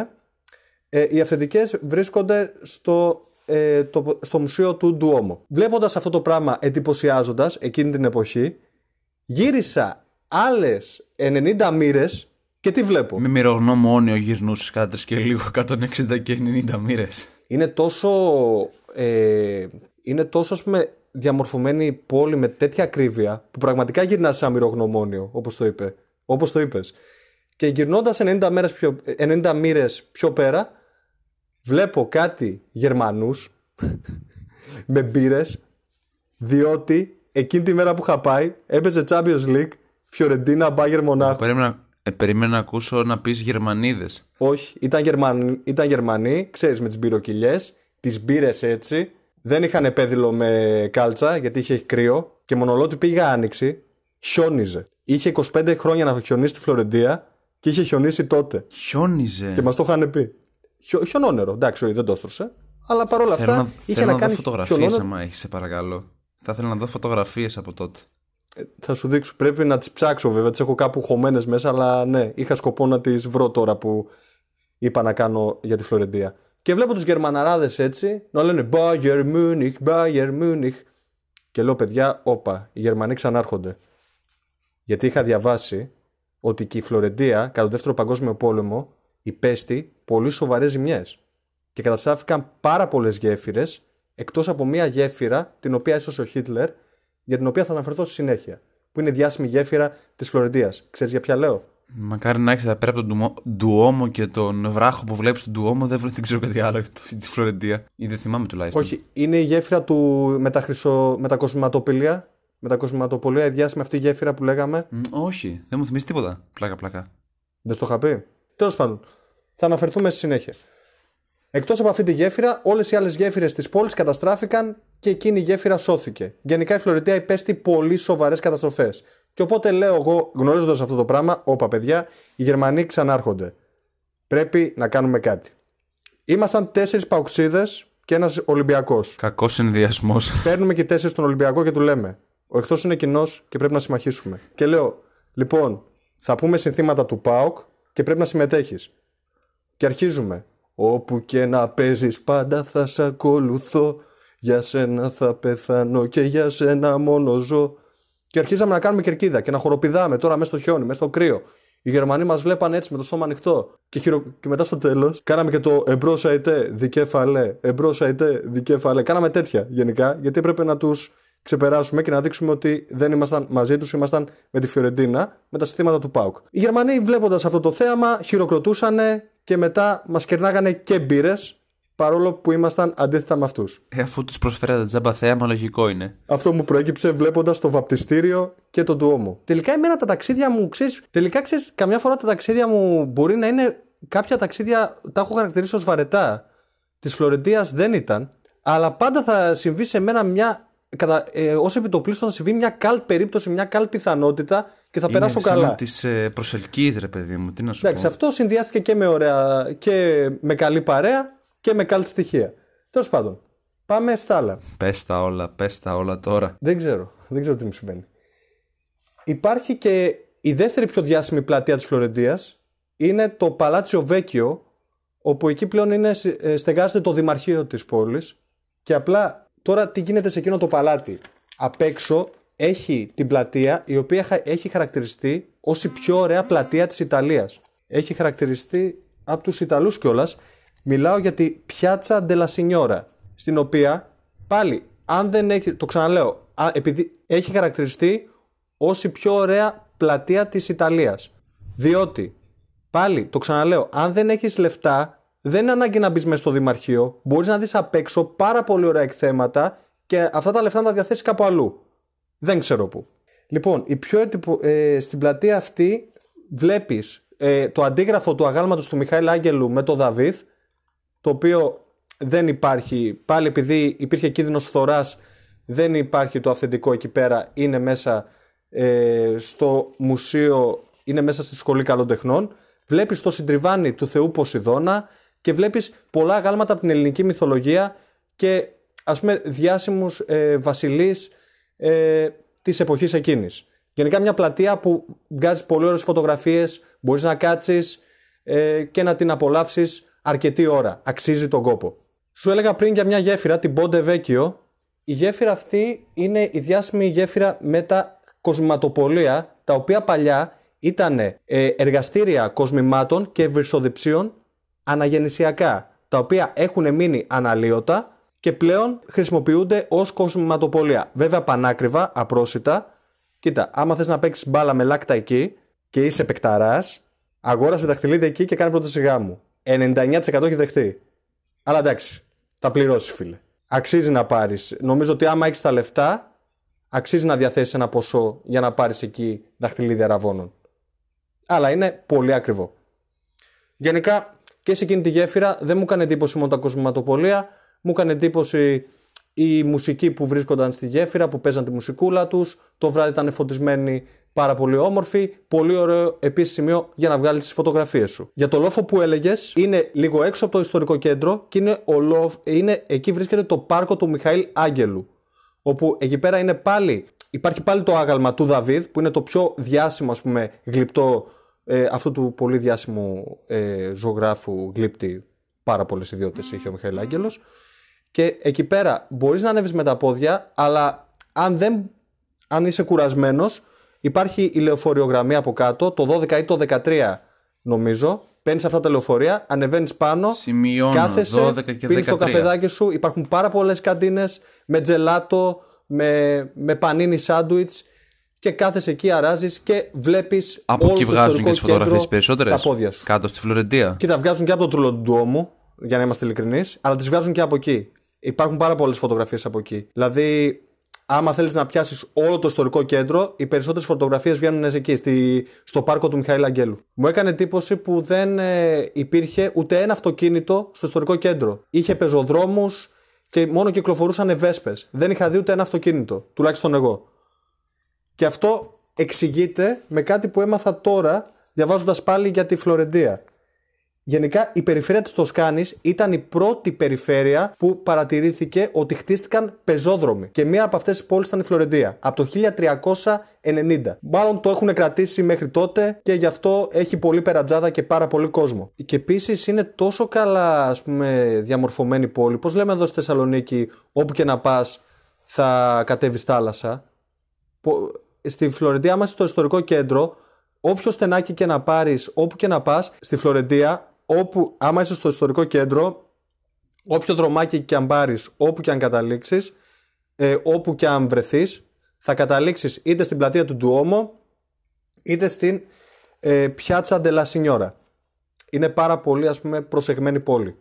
Ε, οι αυθεντικές βρίσκονται στο, ε, το, στο μουσείο του Ντουόμο. Βλέποντας αυτό το πράγμα εντυπωσιάζοντας εκείνη την εποχή, γύρισα άλλες 90 μοίρες και τι βλέπω; Με μυρογνώμονιο γυρνούσες κατά τρεις και λίγο 160 και 90 μοίρες. είναι τόσο ε, είναι τόσο ας πούμε διαμορφωμένη η πόλη με τέτοια ακρίβεια που πραγματικά γυρνά σαν μυρογνωμόνιο όπως το είπε όπως το είπες και γυρνώντας 90, μέρες πιο, 90 μοίρες πιο πέρα βλέπω κάτι Γερμανούς με μπύρες, διότι εκείνη τη μέρα που είχα πάει έπαιζε Champions League Φιωρεντίνα Μπάγερ Μονάχου Περίμενα, ε, περίμενα να ακούσω να πεις Γερμανίδες. όχι, ήταν Γερμανοί, ήταν Γερμανοί ξέρεις, με τις μπυροκυλιές, τις μπύρες έτσι. Δεν είχαν επέδυλο με κάλτσα γιατί είχε κρύο και μονολότι πήγα άνοιξη, χιόνιζε. Είχε 25 χρόνια να χιονίσει στη Φλωρεντία και είχε χιονίσει τότε. Χιόνιζε. Και μας το είχαν πει. Χιο, χιονόνερο, εντάξει, όχι, δεν το έστρωσε. Αλλά παρόλα Θέλω αυτά να, είχε θέλω να, να, κάνει δω φωτογραφίες, χιονόνερο. άμα έχεις, σε παρακαλώ. Θα ήθελα να δω φωτογραφίες από τότε. Ε, Θα σου δείξω. Πρέπει να τις ψάξω βέβαια. Τις έχω κάπου χωμένες μέσα, αλλά ναι, είχα σκοπό να τις βρω τώρα που είπα να κάνω για τη Φλωρεντία. Και βλέπω τους Γερμαναράδες έτσι να λένε Bayern Munich, Bayern Munich. Και λέω, παιδιά, όπα, οι Γερμανοί ξανάρχονται. Γιατί είχα διαβάσει ότι και η Φλωρεντία κατά τον δεύτερο παγκόσμιο πόλεμο υπέστη πολύ σοβαρές ζημιές. Και καταστράφηκαν πάρα πολλές γέφυρες, εκτός από μία γέφυρα την οποία έσωσε ο Χίτλερ, για την οποία θα αναφερθώ στη συνέχεια. Που είναι η διάσημη γέφυρα της Φλωρεντίας. Ξέρεις για ποια λέω; Μακάρι να έχεις εδώ πέρα από τον Ντουμό- Ντουόμο και τον βράχο που βλέπεις τον Ντουόμο. Δεν, βλέ- δεν ξέρω κάτι άλλο για το- τη Φλωρεντία. Ή δεν θυμάμαι τουλάχιστον. Όχι, είναι η γέφυρα του με τα, χρυσο... με τα κοσμηματοπολία. Με τα κοσμηματοπολία, η διάσημη αυτή γέφυρα που λέγαμε. Μ, όχι, δεν μου θυμίζει τίποτα. Πλάκα, πλάκα. Δεν στο είχα πει. Τέλος πάντων, θα αναφερθούμε στη συνέχεια. Εκτός από αυτή τη γέφυρα, όλες οι άλλες γέφυρες της πόλης καταστράφηκαν και εκείνη η γέφυρα σώθηκε. Γενικά η Φλωρεντία υπέστη πολύ σοβαρές καταστροφές. Και οπότε λέω εγώ, γνωρίζοντας αυτό το πράγμα, όπα παιδιά, οι Γερμανοί ξανάρχονται. Πρέπει να κάνουμε κάτι. Ήμασταν τέσσερις παουξίδε και ένας Ολυμπιακός. Κακός συνδυασμός. Παίρνουμε και τέσσερις στον Ολυμπιακό και του λέμε: Ο εχθρός είναι κοινός και πρέπει να συμμαχίσουμε. Και λέω: Λοιπόν, θα πούμε συνθήματα του ΠΑΟΚ και πρέπει να συμμετέχεις. Και αρχίζουμε. Όπου και να παίζεις, πάντα θα σε ακολουθώ. Για σένα θα πεθάνω και για σένα μόνο ζω. Και αρχίζαμε να κάνουμε κερκίδα και να χοροπηδάμε τώρα μέσα στο χιόνι, μέσα στο κρύο. Οι Γερμανοί μας βλέπαν έτσι με το στόμα ανοιχτό. Και, χειρο... και μετά στο τέλος κάναμε και το εμπρός αετέ, δικέφαλε, εμπρός αετέ, δικέφαλε. Κάναμε τέτοια γενικά, γιατί έπρεπε να τους ξεπεράσουμε και να δείξουμε ότι δεν ήμασταν μαζί τους, ήμασταν με τη Φιωρεντίνα, με τα συστήματα του ΠΑΟΚ. Οι Γερμανοί βλέποντας αυτό το θέαμα χειροκροτούσαν και μετά μας κερνάγανε και μπύρες, παρόλο που ήμασταν αντίθετα με αυτούς. Ε, αφού τους προσφέρατε τζάμπα θέαμα, λογικό είναι. Αυτό μου προέκυψε βλέποντας το βαπτιστήριο και τον Ντουόμο. Τελικά εμένα τα ταξίδια μου, ξέρεις, τελικά ξέρεις, καμιά φορά τα ταξίδια μου μπορεί να είναι. Κάποια ταξίδια τα έχω χαρακτηρίσει ως βαρετά. Της Φλωρεντίας δεν ήταν. Αλλά πάντα θα συμβεί σε μένα μια. Κατά, ε, ως επιτοπλίστων θα συμβεί μια καλτ περίπτωση, μια καλτ πιθανότητα και θα περάσω καλά. της ε, προσελκύεις, ρε παιδί μου. Τι να σου Εντάξει, πω. αυτό συνδυάστηκε και με ωραία και με καλή παρέα και με καλτ στοιχεία. Τέλος πάντων, πάμε στα άλλα. Πες τα όλα, πες τα όλα τώρα. Δεν ξέρω. Δεν ξέρω τι μου συμβαίνει. Υπάρχει και η δεύτερη πιο διάσημη πλατεία της Φλωρεντίας. Είναι το Παλάτσιο Βέκιο, όπου εκεί πλέον είναι, ε, στεγάζεται το δημαρχείο της πόλης. Και απλά τώρα τι γίνεται σε εκείνο το παλάτι. Απ' έξω έχει την πλατεία η οποία χα- έχει χαρακτηριστεί ως η πιο ωραία πλατεία της Ιταλίας. Έχει χαρακτηριστεί από τους Ιταλούς κιόλας. Μιλάω για τη Piazza della Signora, στην οποία πάλι, αν δεν έχει, το ξαναλέω, α, επειδή έχει χαρακτηριστεί ως η πιο ωραία πλατεία της Ιταλίας. Διότι, πάλι το ξαναλέω, αν δεν έχεις λεφτά, δεν είναι ανάγκη να μπεις μέσα στο Δημαρχείο. Μπορείς να δεις απ' έξω πάρα πολύ ωραία εκθέματα και αυτά τα λεφτά να τα διαθέσεις κάπου αλλού. Δεν ξέρω πού. Λοιπόν, η πιο έτυπο, ε, στην πλατεία αυτή βλέπεις ε, το αντίγραφο του αγάλματος του Μιχαήλ Άγγελου με τον Δαβίδ, το οποίο δεν υπάρχει, πάλι επειδή υπήρχε κίνδυνος φθοράς, δεν υπάρχει το αυθεντικό εκεί πέρα, είναι μέσα ε, στο μουσείο, είναι μέσα στη Σχολή Καλών Τεχνών. Βλέπεις το συντριβάνι του Θεού Ποσειδώνα και βλέπεις πολλά αγάλματα από την ελληνική μυθολογία και ας πούμε διάσημους ε, βασιλείς ε, της εποχής εκείνης. Γενικά μια πλατεία που βγάζεις πολύ ωραίες φωτογραφίες, μπορείς να κάτσεις ε, και να την απολαύσεις αρκετή ώρα. Αξίζει τον κόπο. Σου έλεγα πριν για μια γέφυρα, την Ponte Vecchio. Η γέφυρα αυτή είναι η διάσημη γέφυρα με τα κοσμηματοπολία, τα οποία παλιά ήταν ε, εργαστήρια κοσμημάτων και βυρσοδιψίων αναγεννησιακά, τα οποία έχουν μείνει αναλύωτα και πλέον χρησιμοποιούνται ως κοσμηματοπολία. Βέβαια πανάκριβα, απρόσιτα. Κοίτα, άμα θες να παίξεις μπάλα με λάκτα εκεί και είσαι παικταράς, αγόρασε δαχτυλίδια εκεί και κάνει πρώτο σιγά μου. 99% έχει δεχτεί. Αλλά εντάξει, θα πληρώσεις φίλε. Αξίζει να πάρεις. Νομίζω ότι άμα έχεις τα λεφτά, αξίζει να διαθέσεις ένα ποσό για να πάρεις εκεί δαχτυλίδια ραβώνων. Αλλά είναι πολύ ακριβό. Γενικά και σε εκείνη τη γέφυρα δεν μου έκανε εντύπωση μόνο τα κοσμηματοπολία, μου έκανε εντύπωση η μουσική που βρίσκονταν στη γέφυρα, που παίζαν τη μουσικούλα τους. Το βράδυ ήταν φωτισμένοι πάρα πολύ όμορφοι. Πολύ ωραίο επίσης σημείο για να βγάλεις τις φωτογραφίες σου. Για το λόφο που έλεγες, είναι λίγο έξω από το ιστορικό κέντρο και είναι, ο λόφ, είναι εκεί βρίσκεται το πάρκο του Μιχαήλ Άγγελου. Όπου εκεί πέρα είναι πάλι, υπάρχει πάλι το άγαλμα του Δαβίδ, που είναι το πιο διάσημο, ας πούμε, γλυπτό ε, αυτού του πολύ διάσημου ε, ζωγράφου γλύπτη. Πάρα πολλές ιδιότητες είχε ο Μιχαήλ Άγγελος και εκεί πέρα μπορείς να ανέβεις με τα πόδια, αλλά αν, δεν, αν είσαι κουρασμένος, υπάρχει η λεωφοριογραμμή από κάτω, το 12 ή το 13 νομίζω. Παίρνεις αυτά τα λεωφορεία, ανεβαίνεις πάνω, Σημειώνω, κάθεσαι, 12 και πίνεις το 13. καφεδάκι σου. Υπάρχουν πάρα πολλές καντίνες με τζελάτο, με, με πανίνι σάντουιτς και κάθεσαι εκεί, αράζεις και βλέπεις. Από εκεί βγάζουν και τις φωτογραφίες περισσότερες; Στα πόδια σου. Κάτω στη Φλωρεντία; Κοίτα, βγάζουν και από το τρούλο του ντουόμου, για να είμαστε ειλικρινείς, αλλά τις βγάζουν και από εκεί. Υπάρχουν πάρα πολλές φωτογραφίες από εκεί. Δηλαδή, άμα θέλεις να πιάσεις όλο το ιστορικό κέντρο, οι περισσότερες φωτογραφίες βγαίνουν εκεί, στη, στο πάρκο του Μιχαήλ Αγγέλου. Μου έκανε εντύπωση που δεν ε, υπήρχε ούτε ένα αυτοκίνητο στο ιστορικό κέντρο. Είχε πεζοδρόμους και μόνο κυκλοφορούσαν βέσπες. Δεν είχα δει ούτε ένα αυτοκίνητο, τουλάχιστον εγώ. Και αυτό εξηγείται με κάτι που έμαθα τώρα διαβάζοντας πάλι για τη Φλωρεντία. Γενικά η περιφέρεια της Τοσκάνης ήταν η πρώτη περιφέρεια που παρατηρήθηκε ότι χτίστηκαν πεζόδρομοι και μία από αυτές τις πόλεις ήταν η Φλωρεντία από το 1390. Μάλλον το έχουν κρατήσει μέχρι τότε και γι' αυτό έχει πολύ περατζάδα και πάρα πολύ κόσμο. Και επίσης είναι τόσο καλά ας πούμε διαμορφωμένη πόλη, πώς λέμε εδώ στη Θεσσαλονίκη όπου και να πας θα κατέβεις θάλασσα. Πο- Στη Φλωρεντία, άμα είσαι στο ιστορικό κέντρο, όποιο στενάκι και να πάρεις, όπου και να πας, στη Φλωρεντία, όπου, άμα είσαι στο ιστορικό κέντρο, όποιο δρομάκι και αν πάρεις, όπου και αν καταλήξεις, ε, όπου και αν βρεθείς, θα καταλήξεις είτε στην πλατεία του Ντουόμο, είτε στην ε, Πιάτσα Ντελα Σινιόρα. Είναι πάρα πολύ, ας πούμε, προσεγμένη πόλη.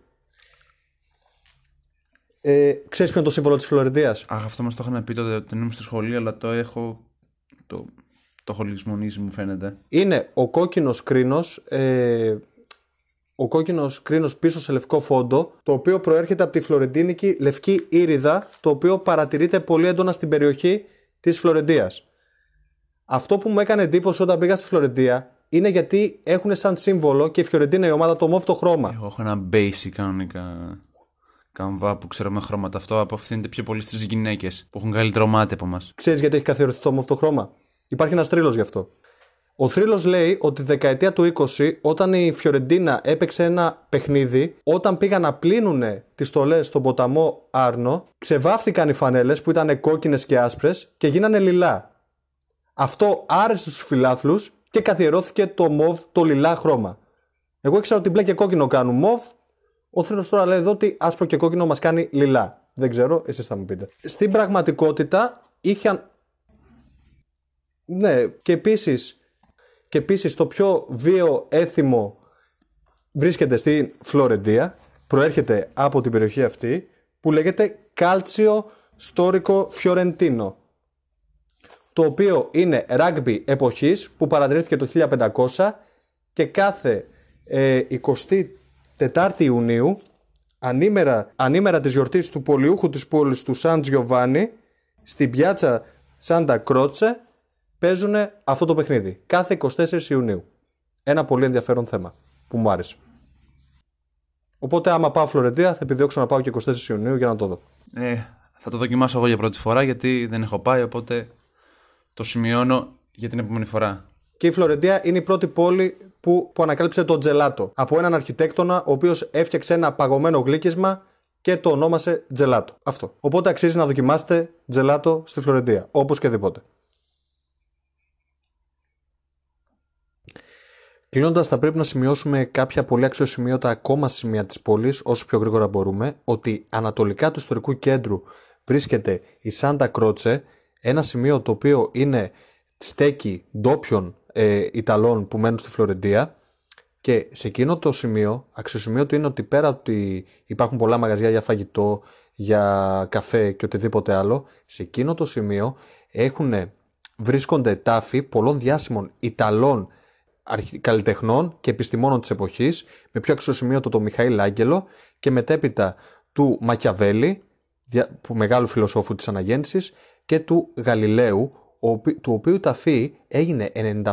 Ε, ξέρεις ποιο είναι το σύμβολο της Φλωρεντίας; Αχ, αυτό μας το είχαν πει τότε όταν ήμουν στο σχολείο, αλλά το έχω. Το, το έχω λησμονήσει, μου φαίνεται. είναι ο κόκκινος κρίνος ε, ο κόκκινος κρίνος πίσω σε λευκό φόντο το οποίο προέρχεται από τη φλωρεντίνικη λευκή ήριδα το οποίο παρατηρείται πολύ έντονα στην περιοχή της Φλωρεντίας αυτό που μου έκανε εντύπωση όταν πήγα στη Φλωρεντία είναι γιατί έχουν σαν σύμβολο και η Φιωρεντίνα η ομάδα το μόφτο χρώμα Εγώ έχω ένα basic κανονικά καμβά που ξέρω με χρώματα. Αυτό αποφθύνεται πιο πολύ στις γυναίκες που έχουν καλύτερο μάτι από εμάς. Ξέρεις γιατί έχει καθιερωθεί το μόφτο χρώμα; Υπάρχει ένας θρύλος γι' αυτό. Ο θρύλος λέει ότι τη δεκαετία του 20, όταν η Φιωρεντίνα έπαιξε ένα παιχνίδι, όταν πήγαν να πλύνουν τις στολές στον ποταμό Άρνο, ξεβάφτηκαν οι φανέλες που ήταν κόκκινες και άσπρες και γίνανε λιλά. Αυτό άρεσε στους φιλάθλους και καθιερώθηκε το μοβ, το λιλά χρώμα. Εγώ ήξερα ότι μπλε και κόκκινο κάνουν μοβ. Ο θρύλος τώρα λέει εδώ ότι άσπρο και κόκκινο μας κάνει λιλά. Δεν ξέρω, εσείς θα μου πείτε. Στην πραγματικότητα είχαν ναι, και επίσης Και επίσης το πιο βίαιο έθιμο βρίσκεται στη Φλωρεντία. Προέρχεται από την περιοχή αυτή που λέγεται Calcio Storico Fiorentino το οποίο είναι rugby εποχής που παρατηρήθηκε το 1500 και κάθε ε, 24 Ιουνίου ανήμερα, ανήμερα της γιορτής του πολιούχου της πόλης του Σαν Τζιοβάνι στην πιάτσα Σάντα Κρότσε παίζουν αυτό το παιχνίδι κάθε 24 Ιουνίου. Ένα πολύ ενδιαφέρον θέμα που μου άρεσε. Οπότε άμα πάω Φλωρεντία θα επιδιώξω να πάω και 24 Ιουνίου για να το δω. Ε, θα το δοκιμάσω εγώ για πρώτη φορά γιατί δεν έχω πάει οπότε το σημειώνω για την επόμενη φορά. Και η Φλωρεντία είναι η πρώτη πόλη που, που ανακάλυψε το τζελάτο. Από έναν αρχιτέκτονα ο οποίος έφτιαξε ένα παγωμένο γλύκισμα και το ονόμασε τζελάτο. Αυτό. Οπότε αξίζει να δοκιμάσετε τζελάτο στη Φλωρεντία. Όπως και δίποτε. Κλείνοντας, θα πρέπει να σημειώσουμε κάποια πολύ αξιοσημείωτα ακόμα σημεία της πόλης, όσο πιο γρήγορα μπορούμε, ότι ανατολικά του ιστορικού κέντρου βρίσκεται η Σάντα Κρότσε, ένα σημείο το οποίο είναι στέκει ντόπιων ε, Ιταλών που μένουν στη Φλωρεντία. Και σε εκείνο το σημείο, αξιοσημείο του είναι ότι πέρα ότι υπάρχουν πολλά μαγαζιά για φαγητό, για καφέ και οτιδήποτε άλλο, σε εκείνο το σημείο έχουν, βρίσκονται τάφοι πολλών διάσημων Ιταλών καλλιτεχνών και επιστημόνων της εποχής, με πιο αξιοσημείωτο το Μιχαήλ Άγγελο και μετέπειτα του Μακιαβέλη, που μεγάλου φιλοσόφου της αναγέννησης, και του Γαλιλαίου, του οποίου η ταφή έγινε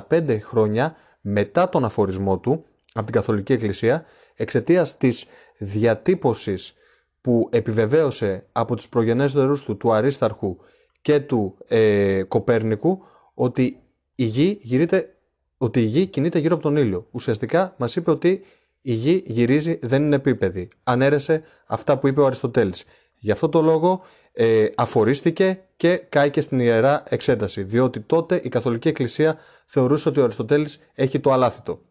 95 χρόνια μετά τον αφορισμό του από την Καθολική Εκκλησία εξαιτίας της διατύπωσης που επιβεβαίωσε από τους προγενέστερους του, του Αρίσταρχου και του ε, Κοπέρνικου ότι η, γη γυρείται, ότι η γη κινείται γύρω από τον ήλιο. Ουσιαστικά μας είπε ότι η γη γυρίζει, δεν είναι επίπεδη. Ανέρεσε αυτά που είπε ο Αριστοτέλης. Γι' αυτό το λόγο ε, αφορίστηκε και κάηκε στην ιερά εξέταση, διότι τότε η Καθολική Εκκλησία θεωρούσε ότι ο Αριστοτέλης έχει το αλάθητο.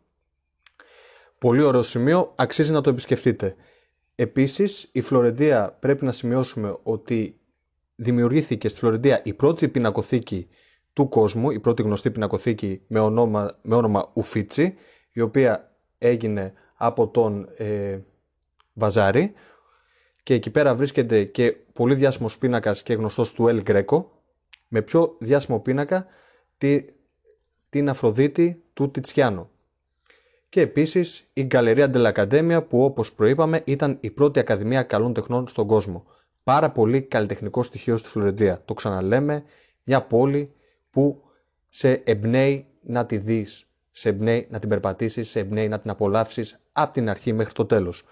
Πολύ ωραίο σημείο, αξίζει να το επισκεφτείτε. Επίσης, η Φλωρεντία πρέπει να σημειώσουμε ότι δημιουργήθηκε στη Φλωρεντία η πρώτη πινακοθήκη του κόσμου, η πρώτη γνωστή πινακοθήκη με όνομα, με όνομα Ουφίτσι, η οποία έγινε από τον ε, Βαζάρη, και εκεί πέρα βρίσκεται και πολύ διάσημος πίνακας και γνωστός του Ελ Γκρέκο, με πιο διάσημο πίνακα τη, την Αφροδίτη του Τιτσιάνο. Και επίσης η Γκαλερία Ντελακαντέμια που όπως προείπαμε ήταν η πρώτη Ακαδημία Καλών Τεχνών στον κόσμο. Πάρα πολύ καλλιτεχνικό στοιχείο στη Φλωρεντία. Το ξαναλέμε, μια πόλη που σε εμπνέει να τη δεις, σε εμπνέει να την περπατήσεις, σε εμπνέει να την απολαύσεις από την αρχή μέχρι το τέλος.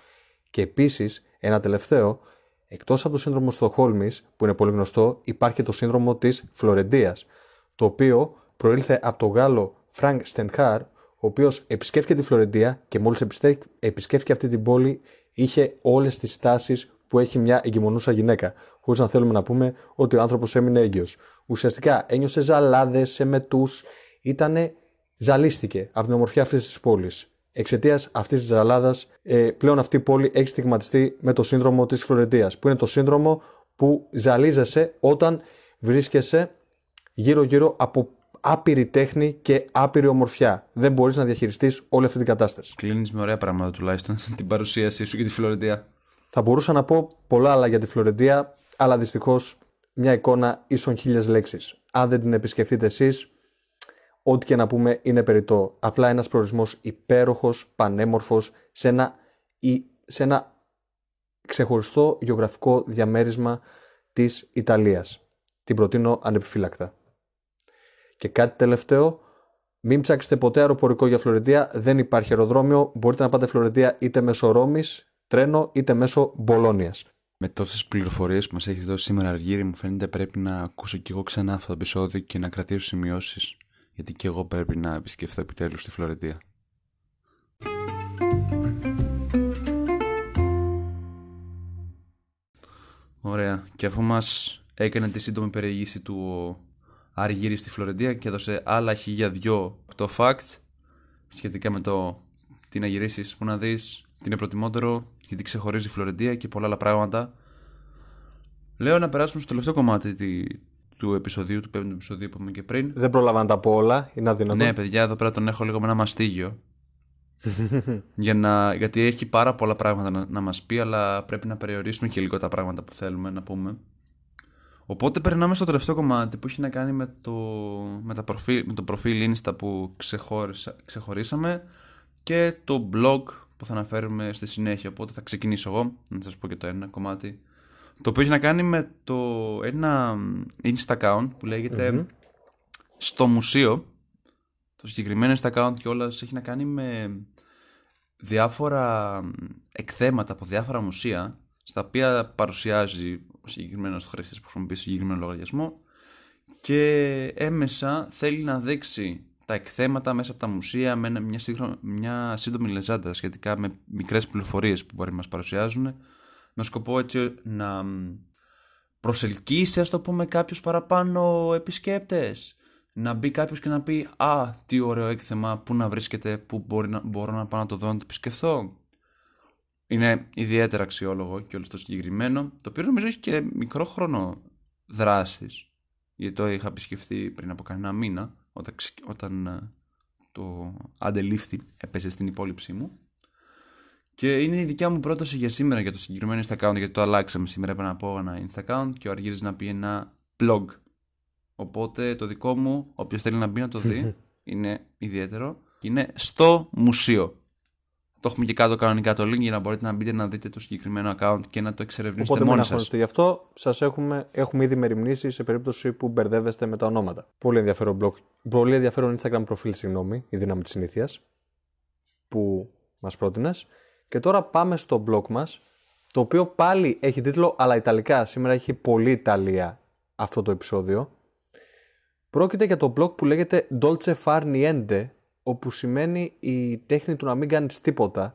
Και επίσης ένα τελευταίο, εκτός από το σύνδρομο Στοχόλμης, που είναι πολύ γνωστό, υπάρχει το σύνδρομο της Φλωρεντίας, το οποίο προήλθε από τον Γάλλο Φρανκ Σταντάλ, ο οποίος επισκέφθηκε τη Φλωρεντία και μόλις επισκέφθηκε αυτή την πόλη, είχε όλες τις τάσεις που έχει μια εγκυμονούσα γυναίκα. Χωρίς να θέλουμε να πούμε ότι ο άνθρωπος έμεινε έγκυος. Ουσιαστικά ένιωσε ζαλάδες, εμετούς, ήταν. Ζαλίστηκε από την ομορφιά αυτής της πόλης. Εξαιτίας αυτής της ζαλάδας, ε, πλέον αυτή η πόλη έχει στιγματιστεί με το σύνδρομο της Φλωρεντίας, που είναι το σύνδρομο που ζαλίζεσαι όταν βρίσκεσαι γύρω-γύρω από άπειρη τέχνη και άπειρη ομορφιά. Δεν μπορείς να διαχειριστείς όλη αυτή την κατάσταση. Κλείνεις με ωραία πράγματα τουλάχιστον την παρουσίασή σου για τη Φλωρεντία. Θα μπορούσα να πω πολλά άλλα για τη Φλωρεντία, αλλά δυστυχώς μια εικόνα ίσον χίλιες λέξεις. Αν δεν την επισκεφτείτε εσείς, ό,τι και να πούμε είναι περιττό. Απλά ένας προορισμός υπέροχος, πανέμορφος, σε ένα, σε ένα ξεχωριστό γεωγραφικό διαμέρισμα της Ιταλίας. Την προτείνω ανεπιφύλακτα. Και κάτι τελευταίο, μην ψάξετε ποτέ αεροπορικό για Φλωρεντία, δεν υπάρχει αεροδρόμιο, μπορείτε να πάτε Φλωρεντία είτε μέσω Ρώμης, τρένο, είτε μέσω Μπολόνιας. Με τόσες πληροφορίες που μας έχεις δώσει σήμερα, Αργύρι, μου φαίνεται πρέπει να ακούσω κι εγώ ξανά αυτό το επεισόδιο και να κρατήσω σημειώσεις γιατί και εγώ πρέπει να επισκεφθώ επιτέλους τη Φλωρεντία. Ωραία. Και αφού μας έκανε τη σύντομη περιήγηση του Αργύρι στη Φλωρεντία και έδωσε άλλα χίλια δυο το facts σχετικά με το τι να γυρίσεις, που να δεις, τι είναι προτιμότερο, γιατί ξεχωρίζει η Φλωρεντία και πολλά άλλα πράγματα. Λέω να περάσουμε στο τελευταίο κομμάτι του επεισοδίου, του πέμπτου επεισοδίου που είπαμε και πριν. Δεν πρόλαβα να τα πω όλα, είναι αδυνατόν. Ναι, παιδιά, εδώ πέρα τον έχω λίγο με ένα μαστίγιο. για να, γιατί έχει πάρα πολλά πράγματα να, να μας πει, αλλά πρέπει να περιορίσουμε και λίγο τα πράγματα που θέλουμε να πούμε. Οπότε περνάμε στο τελευταίο κομμάτι που έχει να κάνει με το, με τα προφίλ, με το προφίλ Insta που ξεχώρισα, ξεχωρίσαμε και το blog που θα αναφέρουμε στη συνέχεια. Οπότε θα ξεκινήσω εγώ να σας πω και το ένα κομμάτι. Το οποίο έχει να κάνει με το ένα Insta account που λεγεται Στο Μουσείο. Το συγκεκριμένο Insta account και όλα έχει να κάνει με διάφορα εκθέματα από διάφορα μουσεία στα οποία παρουσιάζει ο συγκεκριμένος χρήστης που χρησιμοποιεί συγκεκριμένο λογαριασμό και έμεσα θέλει να δείξει τα εκθέματα μέσα από τα μουσεία με μια, σύγχρον, μια σύντομη λεζάντα σχετικά με μικρές πληροφορίες που μπορεί να μας παρουσιάζουν. Με σκοπό έτσι να προσελκύσει ας το πούμε κάποιους παραπάνω επισκέπτες. Να μπει κάποιος και να πει «Α, τι ωραίο έκθεμα, πού να βρίσκεται, πού μπορεί να, μπορώ να πάω να το δω, να το επισκεφθώ». Είναι ιδιαίτερα αξιόλογο και όλο το συγκεκριμένο, το οποίο νομίζω έχει και μικρό χρόνο δράσης, γιατί το είχα επισκεφθεί πριν από κανένα μήνα, όταν, όταν ε, το αντελήφθη, έπεσε στην υπόλοιψή μου. Και είναι η δικιά μου πρόταση για σήμερα για το συγκεκριμένο Instagram, γιατί το αλλάξαμε σήμερα. Έπρεπε να πω ένα Instagram και ο Αργύρης να πει ένα blog. Οπότε το δικό μου, όποιος θέλει να μπει να το δει, είναι ιδιαίτερο. Είναι στο μουσείο. Το έχουμε και κάτω κανονικά το link για να μπορείτε να μπείτε να δείτε το συγκεκριμένο account και να το εξερευνήσετε Οπότε μόνοι μην σας. Γι' αυτό σας έχουμε, έχουμε ήδη μεριμνήσει σε περίπτωση που μπερδεύεστε με τα ονόματα. Πολύ ενδιαφέρον, blog, πολύ ενδιαφέρον Instagram προφίλ, συγγνώμη, η δύναμη της συνήθειας που μας πρότεινες. Και τώρα πάμε στο blog μας, το οποίο πάλι έχει τίτλο αλλά Ιταλικά. Σήμερα έχει πολύ Ιταλία αυτό το επεισόδιο. Πρόκειται για το blog που λέγεται Dolce Far Niente, όπου σημαίνει η τέχνη του να μην κάνεις τίποτα.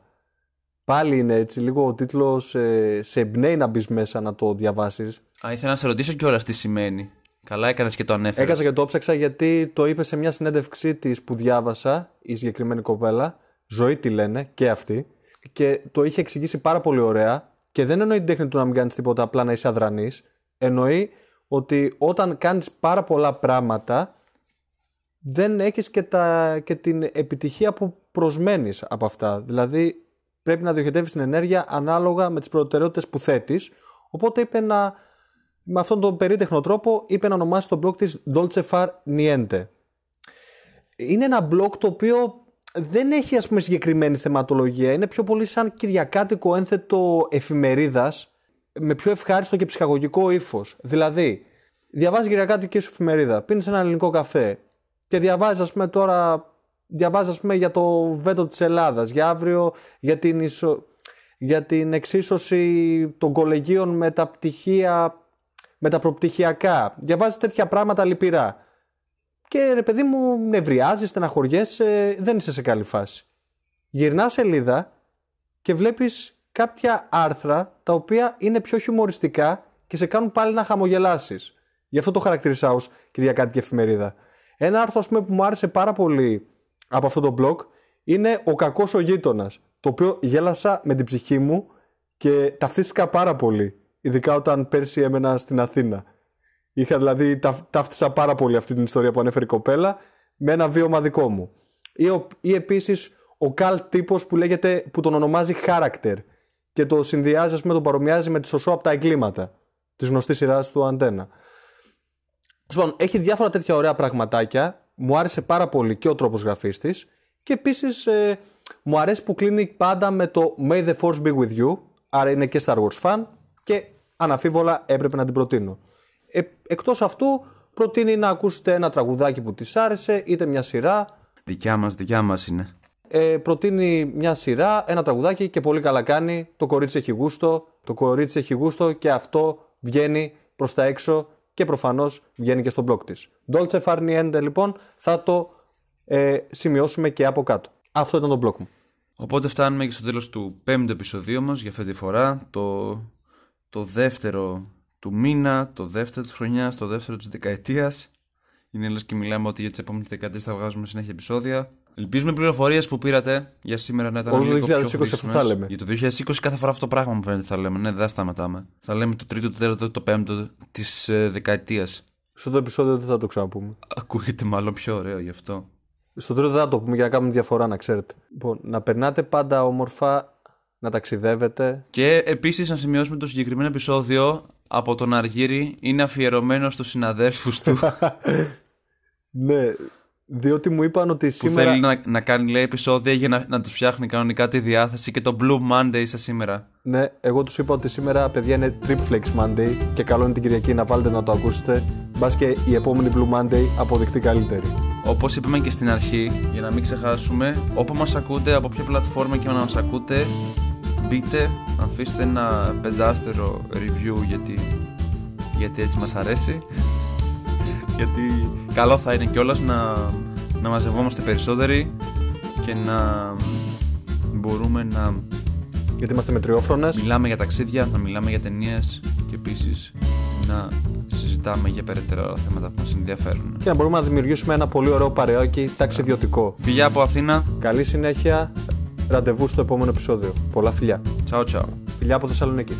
Πάλι είναι έτσι λίγο ο τίτλος ε, σε εμπνέει να μπεις μέσα να το διαβάσεις. Α, ήθελα να σε ρωτήσω κιόλας τι σημαίνει. Καλά έκανες και το ανέφερες. Έκανα και το ψάξα γιατί το είπε σε μια συνέντευξή της που διάβασα η συγκεκριμένη κοπέλα. Ζωή τη λένε και αυτή. Και το είχε εξηγήσει πάρα πολύ ωραία. Και δεν εννοεί την τέχνη του να μην κάνεις τίποτα, απλά να είσαι αδρανής. Εννοεί ότι όταν κάνεις πάρα πολλά πράγματα δεν έχεις και, τα, και την επιτυχία που προσμένεις από αυτά. Δηλαδή πρέπει να διοχετεύεις την ενέργεια ανάλογα με τις προτεραιότητες που θέτεις. Οπότε είπε να, με αυτόν τον περίτεχνο τρόπο είπε να ονομάσει το blog της Dolce Far Niente. Είναι ένα blog το οποίο δεν έχει ας πούμε συγκεκριμένη θεματολογία. Είναι πιο πολύ σαν κυριακάτικο ένθετο εφημερίδας με πιο ευχάριστο και ψυχαγωγικό ύφος. Δηλαδή, διαβάζεις κυριακάτικη σου εφημερίδα, πίνεις ένα ελληνικό καφέ και διαβάζεις, ας πούμε, τώρα. Διαβάζεις, ας πούμε, για το βέτο της Ελλάδας, για αύριο, για την, ισο... για την εξίσωση των κολεγίων με τα πτυχία, με τα προπτυχιακά. Διαβάζεις τέτοια πράγματα λυπηρά. Και ρε παιδί μου, νευριάζεις, στεναχωριέσαι, δεν είσαι σε καλή φάση. Γυρνάς σελίδα και βλέπεις κάποια άρθρα τα οποία είναι πιο χιουμοριστικά και σε κάνουν πάλι να χαμογελάσεις. Γι' αυτό το χαρακτηρίσα ως Κυριακάτικη εφημερίδα. Ένα άρθρο ας πούμε, που μου άρεσε πάρα πολύ από αυτό το blog είναι Ο κακός ο γείτονας. Το οποίο γέλασα με την ψυχή μου και ταυτίστηκα πάρα πολύ. Ειδικά όταν πέρσι έμενα στην Αθήνα. Είχα δηλαδή ταύτισα πάρα πολύ αυτή την ιστορία που ανέφερε η κοπέλα με ένα βίωμα δικό μου. Ή, ή επίσης ο καλ τύπος που λέγεται, που τον ονομάζει character και το συνδυάζει, ας πούμε, τον παρομοιάζει με τη σωσό από τα εγκλήματα της γνωστής σειράς του Αντένα. Λοιπόν, έχει διάφορα τέτοια ωραία πραγματάκια. Μου άρεσε πάρα πολύ και ο τρόπος γραφής της. Και επίσης ε, μου αρέσει που κλείνει πάντα με το May the Force be with you. Άρα είναι και Star Wars fan και αναφίβολα έπρεπε να την προτείνω. Ε, εκτός αυτού προτείνει να ακούσετε ένα τραγουδάκι που της άρεσε είτε μια σειρά. Δικιά μας, δικιά μας είναι ε, προτείνει μια σειρά, ένα τραγουδάκι και πολύ καλά κάνει. Το κορίτσι έχει γούστο, το κορίτσι έχει γούστο και αυτό βγαίνει προς τα έξω και προφανώς βγαίνει και στο blog της. Dolce Far Niente λοιπόν θα το ε, σημειώσουμε και από κάτω. Αυτό ήταν το blog μου. Οπότε φτάνουμε και στο τέλος του πέμπτου επεισοδίου μας για αυτή τη φορά. Το, το δεύτερο του μήνα, το δεύτερο της χρονιάς, το δεύτερο της δεκαετίας. Είναι λες και μιλάμε ότι για τις επόμενες δεκαετίες θα βγάζουμε συνέχεια επεισόδια. Ελπίζουμε οι πληροφορίες που πήρατε για σήμερα να ήταν Όλο λίγο το 2020 πιο αυτό θα λέμε. Για το 2020 κάθε φορά αυτό το πράγμα μου φαίνεται θα λέμε. Ναι, δεν θα σταματάμε. Θα λέμε το τρίτο, το τέταρτο, το πέμπτο της ε, δεκαετίας. Στο το επεισόδιο δεν θα το ξαναπούμε. Ακούγεται μάλλον πιο ωραίο γι' αυτό. Στο τρίτο δεν θα το πούμε για να κάνουμε διαφορά, να ξέρετε. Λοιπόν, να περνάτε πάντα όμορφα, να ταξιδεύετε. Και επίσης να σημειώσουμε το συγκεκριμένο επεισόδιο από τον Αργύρι είναι αφιερωμένο στους συναδέλφους του Ναι, διότι μου είπαν ότι που σήμερα. θέλει να, να κάνει λέει, επεισόδια για να, να τους φτιάχνει κανονικά τη διάθεση και το Blue Monday στα σήμερα. Ναι, εγώ τους είπα ότι σήμερα, παιδιά, είναι Tripflex Monday και καλό είναι την Κυριακή να βάλετε να το ακούσετε. Μπας και η επόμενη Blue Monday αποδειχτεί καλύτερη. Όπως είπαμε και στην αρχή, για να μην ξεχάσουμε, όπου μας ακούτε, από ποια πλατφόρμα και να μας ακούτε, μπείτε, αφήστε ένα πεντάστερο review γιατί, γιατί έτσι μας αρέσει. Γιατί καλό θα είναι κιόλας να, να μαζευόμαστε περισσότεροι και να μπορούμε να Γιατί είμαστε μετριόφρονες. μιλάμε για ταξίδια, να μιλάμε για ταινίες και επίσης να συζητάμε για περαιτέρω άλλα θέματα που μας ενδιαφέρουν. Και να μπορούμε να δημιουργήσουμε ένα πολύ ωραίο παρεάκι ταξιδιωτικό. Φιλιά από Αθήνα, Καλή συνέχεια. Ραντεβού στο επόμενο επεισόδιο. Πολλά φιλιά. τσάου τσάου. Φιλιά από Θεσσαλονίκη.